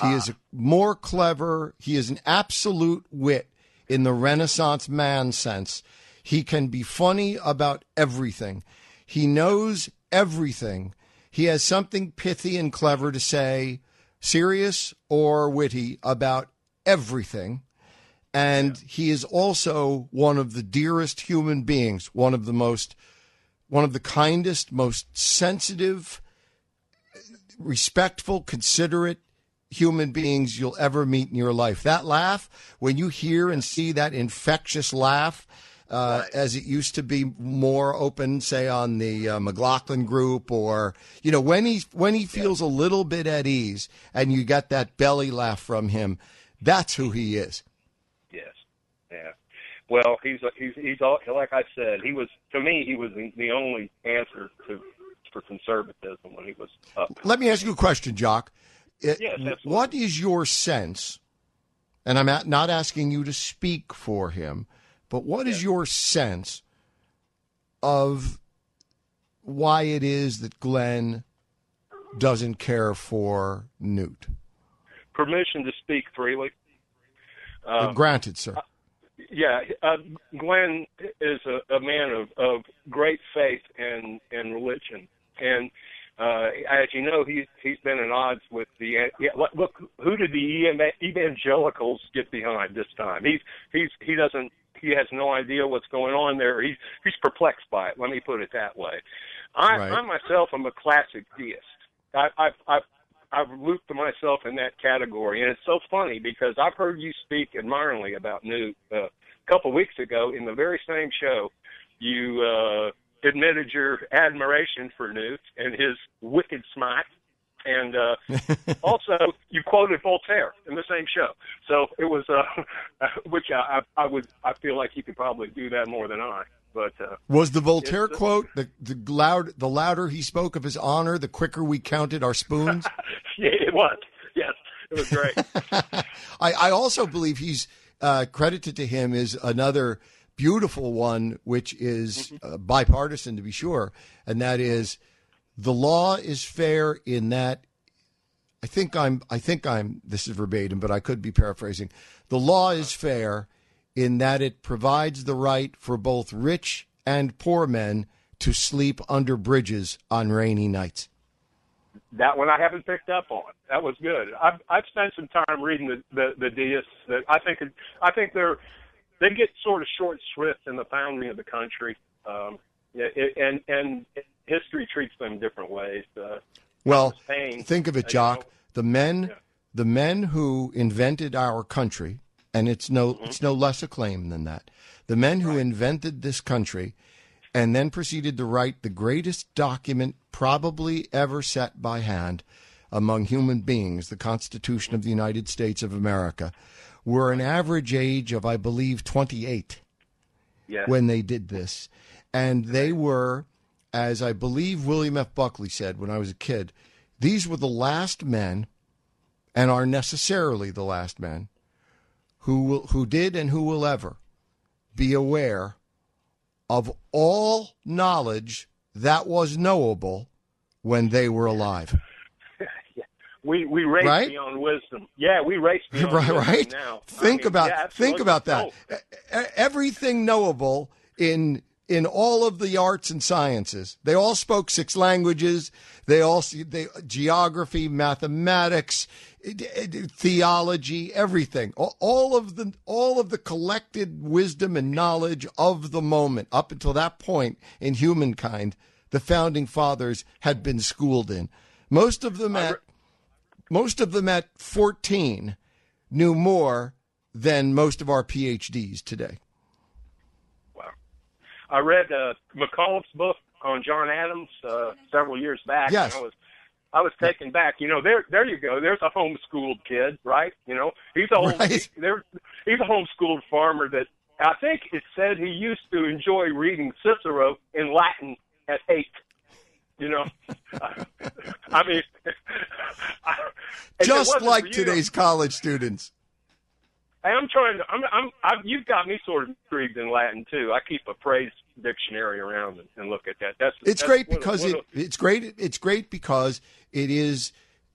He ah. is a, more clever. He is an absolute wit in the Renaissance man sense. He can be funny about everything. He knows everything. He has something pithy and clever to say, serious or witty, about everything. And he is also one of the dearest human beings, one of the most, one of the kindest, most sensitive, respectful, considerate human beings you'll ever meet in your life. That laugh, when you hear and see that infectious laugh, uh, as it used to be more open, say on the uh, McLaughlin group, or you know when he when he feels a little bit at ease, and you get that belly laugh from him, that's who he is. Yes. Yeah. Well, he's he's he's all, like I said. He was to me. He was the, only answer to for conservatism when he was up. Let me ask you a question, Jock. It- Yes, absolutely. what is your sense? And I'm not asking you to speak for him, but what is your sense of why it is that Glenn doesn't care for Newt? Permission to speak freely. Um, Granted, sir. Yeah, uh, Glenn is a, a man of, of great faith and and religion, and uh, as you know, he's he's been at odds with the. Yeah, look, who did the eva- evangelicals get behind this time? He's he's he doesn't he has no idea what's going on there. He's he's perplexed by it. Let me put it that way. I, Right. I myself am a classic deist. I, I've I've I've looped myself in that category, and it's so funny because I've heard you speak admiringly about Newt uh, a couple of weeks ago in the very same show. You uh, admitted your admiration for Newt and his wicked smite, and uh, [LAUGHS] also you quoted Voltaire in the same show. So it was, uh, [LAUGHS] which I, I would I feel like you could probably do that more than I. But uh, Was the Voltaire It's- quote the the loud the louder he spoke of his honor, the quicker we counted our spoons? [LAUGHS] yeah, it was. Yes, it was great. I, I also believe he's uh, credited to him is another beautiful one, which is uh, bipartisan to be sure, and that is the law is fair in that. I think I'm. I think I'm. This is verbatim, but I could be paraphrasing. The law is fair in that it provides the right for both rich and poor men to sleep under bridges on rainy nights. That one I haven't picked up on. That was good. I've I've spent some time reading the the, the deists. That I think I think they're they get sort of short shrift in the founding of the country. Um, yeah, it, and and history treats them different ways. Uh, Well, Spain, think of it, uh, you Jock. know. The men, Yeah. the men who invented our country, and it's no, Mm-hmm. it's no less a claim than that. The men who invented this country, and then proceeded to write the greatest document probably ever set by hand among human beings, the Constitution of the United States of America, were an average age of, I believe, twenty-eight yeah, when they did this. And they were, as I believe William F. Buckley said when I was a kid, these were the last men, and are necessarily the last men, who will, who did and who will ever be aware of all knowledge that was knowable when they were alive. [LAUGHS] We we race Right? beyond wisdom. Yeah, we race [LAUGHS] beyond right, wisdom right. now. I Think mean, about yeah, think about that. Oh, Everything knowable in in all of the arts and sciences. They all spoke six languages. They all they geography, mathematics, theology, everything. All- All of the all of the collected wisdom and knowledge of the moment up until that point in humankind, the founding fathers had been schooled in. Most of them at most of them at 14 knew more than most of our PhDs today. I read uh, book on John Adams uh, several years back. and Yes. I was I was taken back. You know, there there you go. There's a homeschooled kid, right? You know, he's a home, Right. there he's a homeschooled farmer that I think it said he used to enjoy reading Cicero in Latin at eight. You know, [LAUGHS] I mean, [LAUGHS] Just like you- today's college students. I'm trying to. I'm. I'm. I've, you've got me sort of intrigued in Latin too. I keep a praise dictionary around and, and look at that. That's. It's that's great because what it, it's great it's great because it is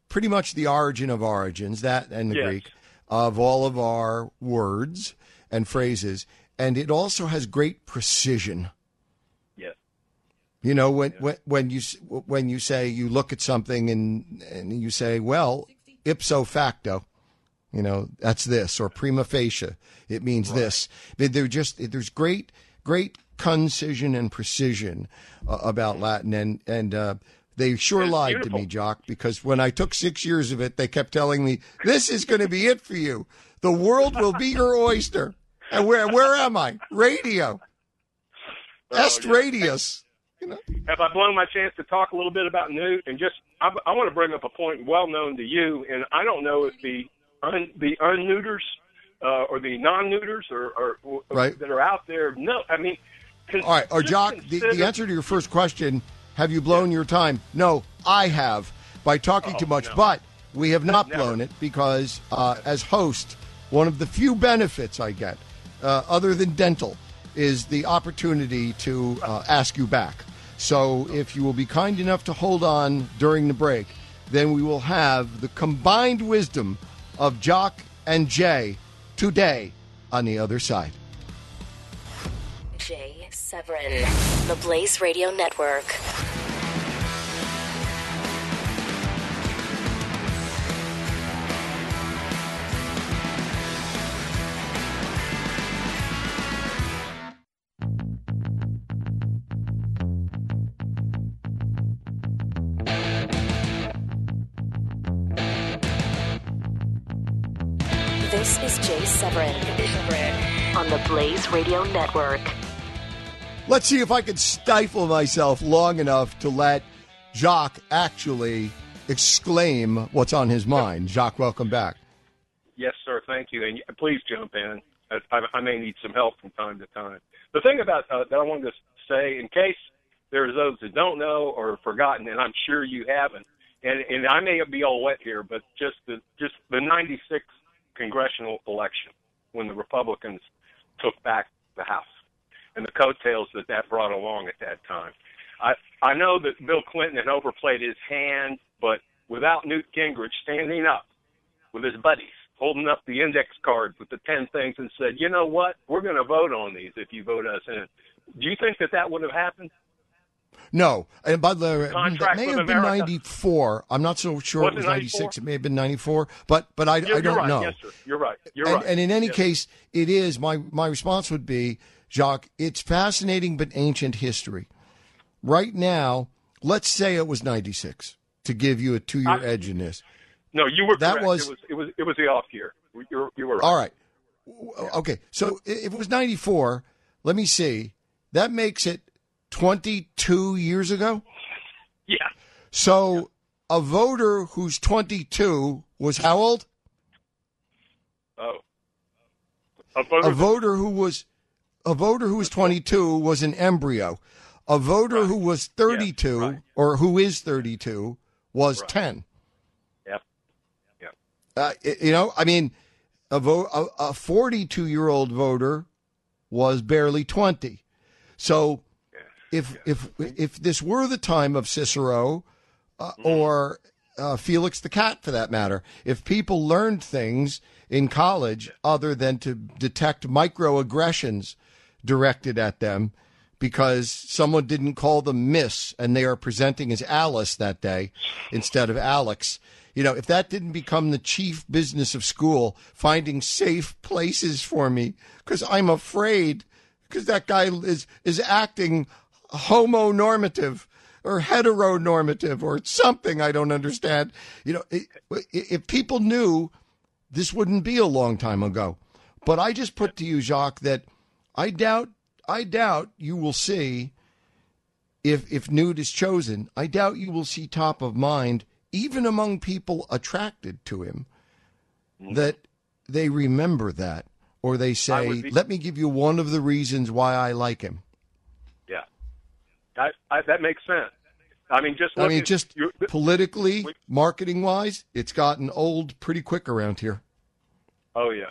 pretty much the origin of origins, that and the Yes. Greek, of all of our words and phrases. And it also has great precision. Yes. You know, when when when you when you say you look at something and and you say, well, ipso facto, you know, that's this or prima facie, it means this. They- They're just there's great great concision and precision uh, about Latin, and and uh, they sure It's lied to me, Jock, because when I took six years of it, they kept telling me [LAUGHS] this is going to be it for you. The world will be your oyster. And where where am I? Radio. [LAUGHS] Est yeah. radius. Have I blown my chance to talk a little bit about Newt? And just, I, I want to bring up a point well known to you, and I don't know if the un, the unneuters uh, or the non-neuters or, or, or Right. that are out there. No, I mean, All right, or Jock, the, consider- the answer to your first question, have you blown your time? No, I have by talking Oh, too much, no. but we have not Never. blown it because uh, as host, one of the few benefits I get, uh, other than dental, is the opportunity to uh, ask you back. So if you will be kind enough to hold on during the break, then we will have the combined wisdom of Jock and Jay today on the other side. Severin, the Blaze Radio Network. This is Jay Severin on the Blaze Radio Network. Let's see if I can stifle myself long enough to let Jock actually exclaim what's on his mind. Jock, welcome back. Yes, sir. Thank you. And please jump in. I, I, may need some help from time to time. The thing about uh, that I wanted to say, in case there's those that don't know or have forgotten, and I'm sure you haven't, and, and I may be all wet here, but just the just the '96 congressional election when the Republicans took back the House and the coattails that that brought along at that time. I I know that Bill Clinton had overplayed his hand, but without Newt Gingrich standing up with his buddies, holding up the index card with the 10 things and said, you know what? We're going to vote on these if you vote us in. Do you think that that would have happened? No, and by the way, that Contract may have been 94. I'm not so sure Was it was 96. It may have been 94, but but I, You're, I you're don't right. know. Yes, sir. You're right. You're and, right. and in any Yes. case, it is my my response would be, Jock. It's fascinating but ancient history. Right now, let's say it was 96 to give you a two year edge in this. no, you were that correct. was- it was it was it was the off year. You're, you were right. All right. Okay. So if it was 94, let me see. That makes it 22 years ago. Yeah. So a voter who's 22 was how old? Oh. A voter A voter who was a voter who was 22 was an embryo. A voter who was 32 right. or who is 32 was 10. Yep. Yep. Uh, you know, I mean, a vote a 42 year old voter was barely 20. So if if if this were the time of Cicero uh, Mm-hmm. or uh, Felix the cat, for that matter. If people learned things in college other than to detect microaggressions directed at them because someone didn't call them Miss and they are presenting as Alice that day instead of Alex. You know, if that didn't become the chief business of school, finding safe places for me because I'm afraid because that guy is is acting homonormative or heteronormative or something I don't understand. You know, if people knew this wouldn't be a long time ago. But I just put to you, Jock, that I doubt I doubt you will see if if Newt is chosen, I doubt you will see top of mind, even among people attracted to him, mm-hmm. that they remember that. Or they say, be- let me give you one of the reasons why I like him. Yeah. I, I, that makes sense. I mean, just I mean, just politically, marketing wise, it's gotten old pretty quick around here. Oh yeah,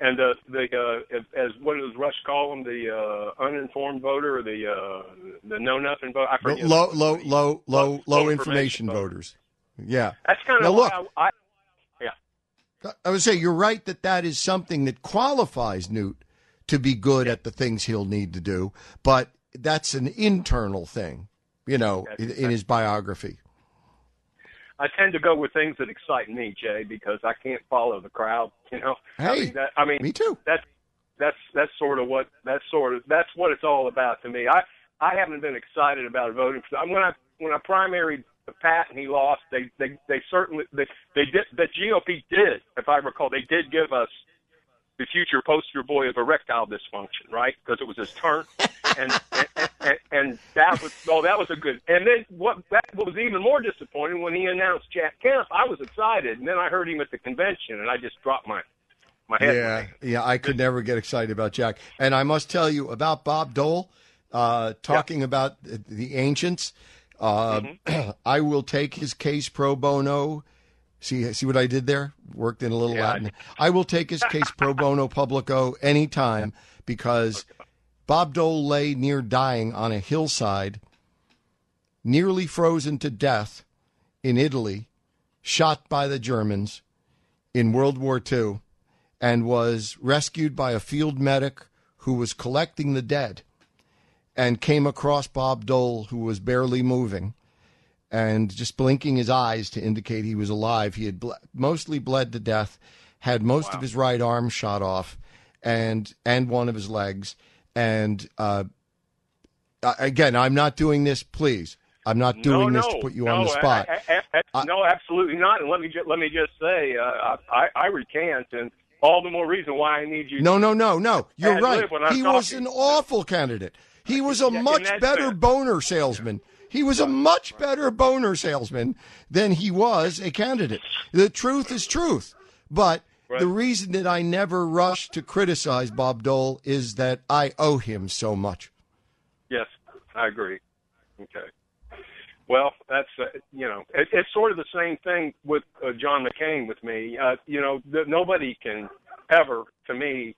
and uh, the uh, as what does Rush call them? The uh, uninformed voter or the uh, the know nothing voter? I forget. Low, low, low, low, low, information, information voters. Yeah, that's kind of look. I, I, yeah, I would say you're right that that is something that qualifies Newt to be good at the things he'll need to do, but that's an internal thing you know, in, in his biography. I tend to go with things that excite me, Jay, because I can't follow the crowd. [LAUGHS] You know, hey, I mean, that, I mean me too. That's that's that's sort of what that's sort of that's what it's all about to me. I I haven't been excited about voting for when I when I primaried Pat and he lost. They they they certainly they they did the GOP did, if I recall, they did give us the future poster boy of erectile dysfunction, right? Because it was his turn, [LAUGHS] and, and, and and that was oh that was a good. And then what that was even more disappointing when he announced Jack Kemp. I was excited, and then I heard him at the convention, and I just dropped my my head. Yeah, yeah, I could never get excited about Jack. And I must tell you about Bob Dole, uh, talking yeah. about the ancients. Uh, mm-hmm. [CLEARS THROAT] I will take his case pro bono See, see what I did there? Worked in a little yeah, Latin. I will take his case pro bono publico anytime because Bob Dole lay near dying on a hillside, nearly frozen to death in Italy, shot by the Germans in World War II, and was rescued by a field medic who was collecting the dead and came across Bob Dole, who was barely moving and just blinking his eyes to indicate he was alive. He had ble- mostly bled to death, had most wow. of his right arm shot off, and and one of his legs. And uh, again, I'm not doing this. Please, I'm not doing no, this no, to put you no, on the spot. I, I, I, no, absolutely not. And let me just, let me just say, uh, I, I recant, and all the more reason why I need you. No, no, no, no. You're right. He talking. was an awful candidate. He was a much better boner salesman. Yeah he was a much better boner salesman than he was a candidate. The truth is truth. But right. the reason that I never rush to criticize Bob Dole is that I owe him so much. Yes, I agree. Okay. Well, that's uh, you know, it, it's sort of the same thing with uh, John McCain with me. Uh, you know, the, nobody can ever, to me,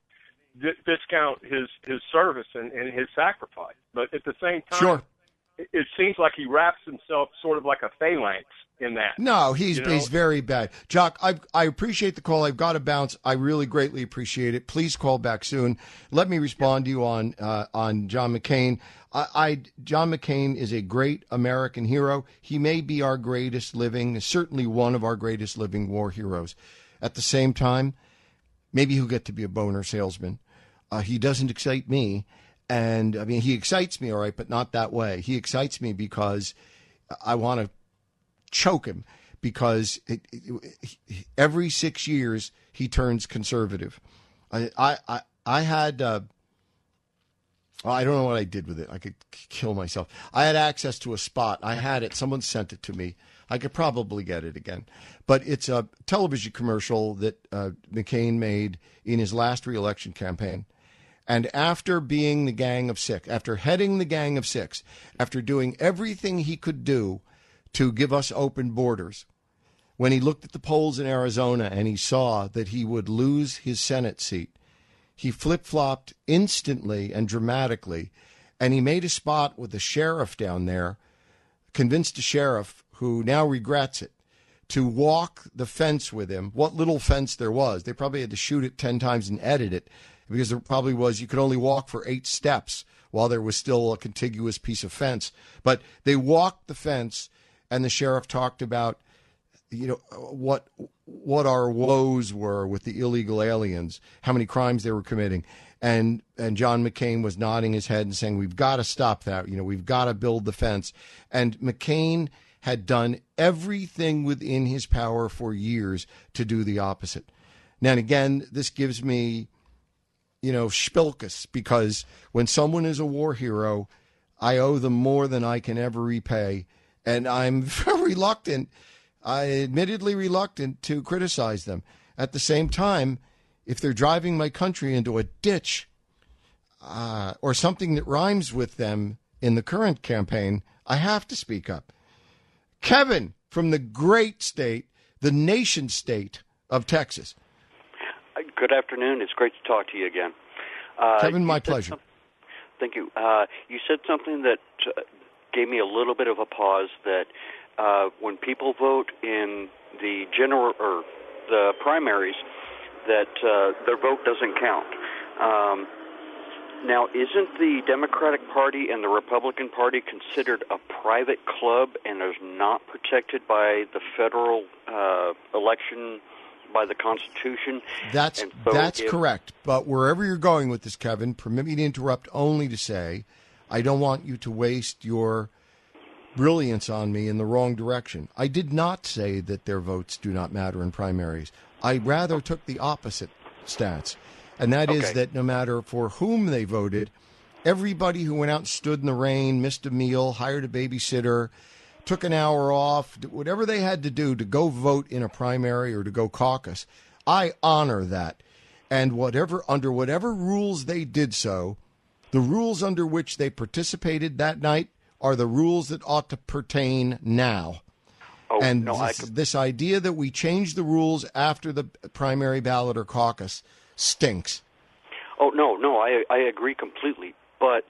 d- discount his his service and, and his sacrifice. But at the same time, sure it seems like he wraps himself sort of like a phalanx in that. No, he's you know? he's very bad. Jock, I I appreciate the call. I've got to bounce. I really greatly appreciate it. Please call back soon. Let me respond to you on uh, on John McCain. I, I John McCain is a great American hero. He may be our greatest living, certainly one of our greatest living war heroes. At the same time, maybe he'll get to be a boner salesman. Uh, he doesn't excite me. And I mean, he excites me, all right, but not that way. He excites me because I want to choke him because it, it, every six years he turns conservative. I, I, I had, uh, I don't know what I did with it. I could kill myself. I had access to a spot. I had it. Someone sent it to me. I could probably get it again. But it's a television commercial that uh, McCain made in his last reelection campaign and after being the Gang of Six, after heading the Gang of Six, after doing everything he could do to give us open borders, when he looked at the polls in Arizona and he saw that he would lose his Senate seat, he flip flopped instantly and dramatically. And he made a spot with the sheriff down there, convinced the sheriff, who now regrets it, to walk the fence with him, what little fence there was. They probably had to shoot it 10 times and edit it because there probably was, you could only walk for eight steps while there was still a contiguous piece of fence. But they walked the fence, and the sheriff talked about, you know, what what our woes were with the illegal aliens, how many crimes they were committing. And and John McCain was nodding his head and saying, "We've got to stop that. You know, we've got to build the fence." And McCain had done everything within his power for years to do the opposite. Now, and again, this gives me, you know, spilkus because when someone is a war hero, I owe them more than I can ever repay. And I'm [LAUGHS] reluctant, I admittedly reluctant to criticize them. At the same time, if they're driving my country into a ditch uh, or something that rhymes with them in the current campaign, I have to speak up. Kevin from the great state, the nation state of Texas. Good afternoon. It's great to talk to you again. Uh, Kevin, my pleasure. some- Thank you. Uh, you said something that uh, gave me a little bit of a pause. That uh, when people vote in the general or the primaries, that uh, their vote doesn't count. Um, now, isn't the Democratic Party and the Republican Party considered a private club and is not protected by the federal uh, election by the Constitution? That's so that's if- correct. But wherever you're going with this, Kevin, permit me to interrupt only to say, I don't want you to waste your brilliance on me in the wrong direction. I did not say that their votes do not matter in primaries. I rather took the opposite stance, and that is Okay. that no matter for whom they voted, everybody who went out and stood in the rain, missed a meal, hired a babysitter, took an hour off, whatever they had to do to go vote in a primary or to go caucus, I honor that. And whatever under whatever rules they did so, the rules under which they participated that night are the rules that ought to pertain now. Oh, and no, this, this idea that we change the rules after the primary ballot or caucus stinks. Oh no, no, I I agree completely. But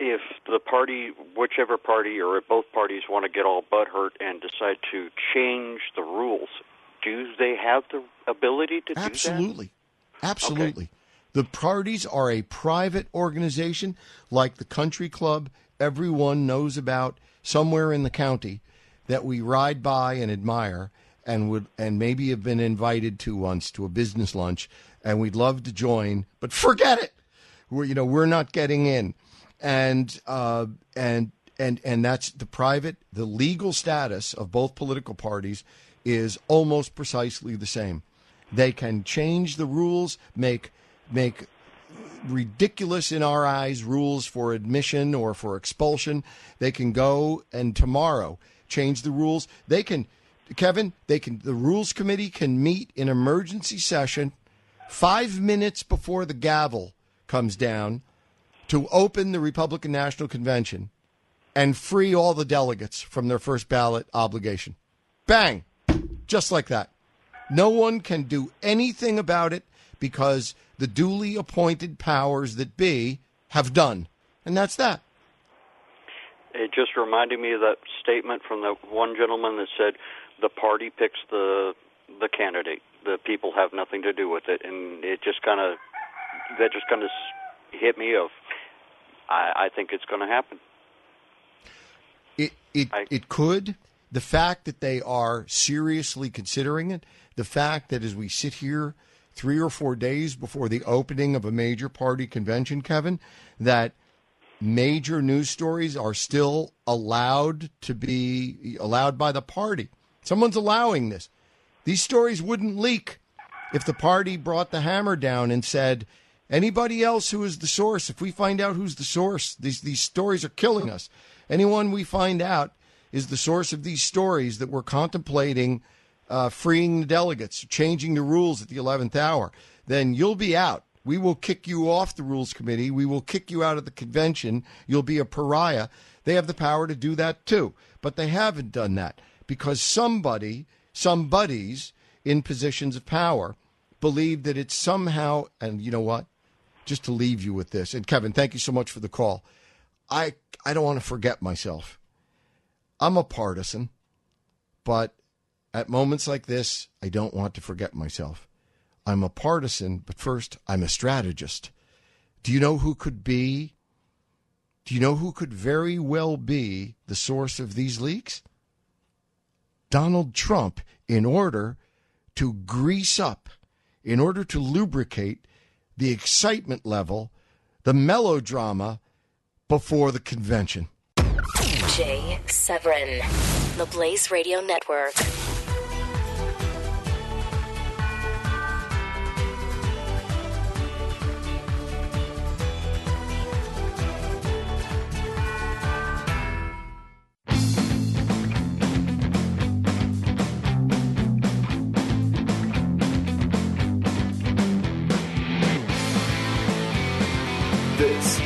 if the party, whichever party or if both parties want to get all butthurt and decide to change the rules, do they have the ability to do that? Absolutely. Absolutely. The parties are a private organization like the country club everyone knows about somewhere in the county that we ride by and admire and would and maybe have been invited to once to a business lunch and we'd love to join but forget it we're you know we're not getting in and uh, and and and that's the private the legal status of both political parties is almost precisely the same. They can change the rules make make ridiculous in our eyes rules for admission or for expulsion. They can go and tomorrow change the rules. They can kevin they can the rules committee can meet in emergency session 5 minutes before the gavel comes down to open the Republican National Convention and free all the delegates from their first ballot obligation. Bang! Just like that. No one can do anything about it because the duly appointed powers that be have done. And that's that. It just reminded me of that statement from the one gentleman that said the party picks the the candidate. The people have nothing to do with it, and it just kind of that just kind of hit me of I, I think it's going to happen. It it I- it could. The fact that they are seriously considering it, the fact that as we sit here three or four days before the opening of a major party convention, Kevin, that major news stories are still allowed to be allowed by the party. Someone's allowing this. These stories wouldn't leak if the party brought the hammer down and said, anybody else who is the source, if we find out who's the source, these, these stories are killing us. Anyone we find out is the source of these stories that we're contemplating uh, freeing the delegates, changing the rules at the 11th hour, then you'll be out. We will kick you off the rules committee. We will kick you out of the convention. You'll be a pariah. They have the power to do that too. But they haven't done that because somebody, somebodies in positions of power believe that it's somehow, and you know what? Just to leave you with this, and Kevin, thank you so much for the call. I, I don't want to forget myself. I'm a partisan, but At moments like this, I don't want to forget myself. I'm a partisan, but first, I'm a strategist. Do you know who could be? Do you know who could very well be the source of these leaks? Donald Trump, in order to grease up, in order to lubricate the excitement level, the melodrama before the convention. Jay Severin, the Blaze Radio Network.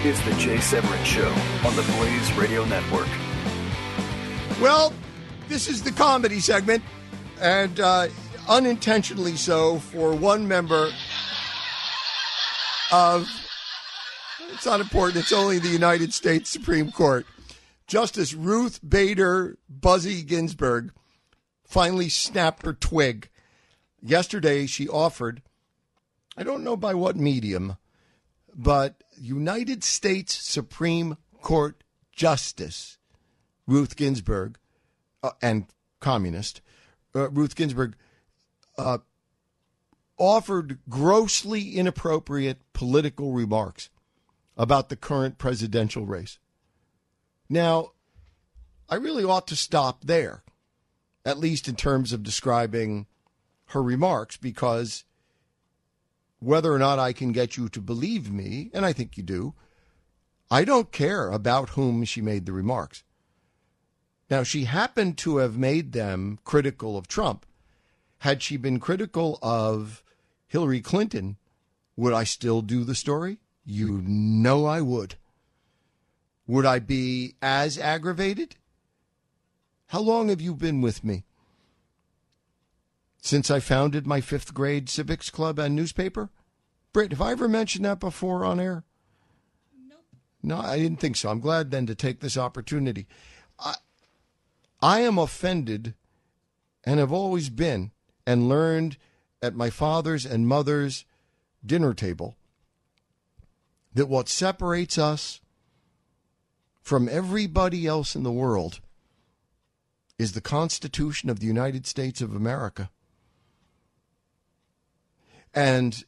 Is the Jay Severin Show on the Blaze Radio Network. Well, this is the comedy segment, and uh, unintentionally so for one member of. It's not important. It's only the United States Supreme Court. Justice Ruth Bader Buzzy Ginsburg finally snapped her twig. Yesterday, she offered, I don't know by what medium, but United States Supreme Court Justice Ruth Ginsburg uh, and communist uh, Ruth Ginsburg uh, offered grossly inappropriate political remarks about the current presidential race. Now, I really ought to stop there, at least in terms of describing her remarks, because whether or not I can get you to believe me, and I think you do, I don't care about whom she made the remarks. Now, she happened to have made them critical of Trump. Had she been critical of Hillary Clinton, would I still do the story? You know I would. Would I be as aggravated? How long have you been with me? Since I founded my fifth grade civics club and newspaper? Britt, have I ever mentioned that before on air? Nope. No, I didn't think so. I'm glad then to take this opportunity. I, I am offended and have always been and learned at my father's and mother's dinner table that what separates us from everybody else in the world is the Constitution of the United States of America. And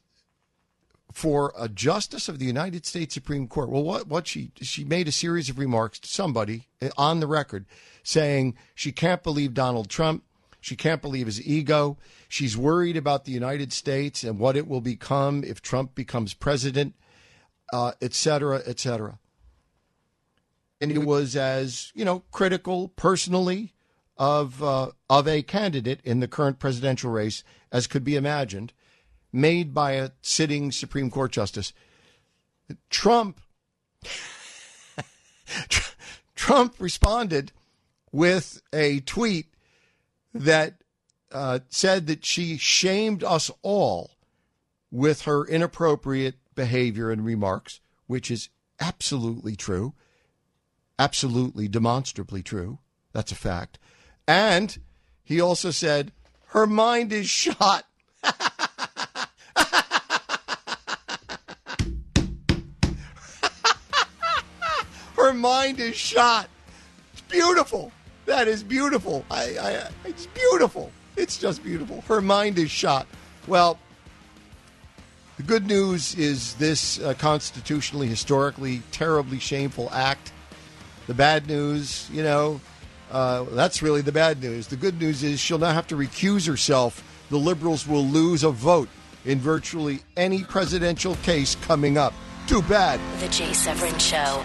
for a justice of the United States Supreme Court, well, what, what she she made a series of remarks to somebody on the record saying she can't believe Donald Trump, she can't believe his ego, she's worried about the United States and what it will become if Trump becomes president, uh, et cetera, et cetera. And it was as you know critical personally of uh, of a candidate in the current presidential race as could be imagined made by a sitting Supreme Court justice. Trump [LAUGHS] Trump responded with a tweet that uh, said that she shamed us all with her inappropriate behavior and remarks, which is absolutely true, absolutely demonstrably true. That's a fact. And he also said her mind is [LAUGHS] shot. [LAUGHS] her mind is shot. It's beautiful. That is beautiful. I, I, it's beautiful. It's just beautiful. Her mind is shot. Well, the good news is this uh, constitutionally, historically, terribly shameful act. The bad news, you know, uh, that's really the bad news. The good news is she'll not have to recuse herself. The liberals will lose a vote in virtually any presidential case coming up. Too bad. The Jay Severin Show,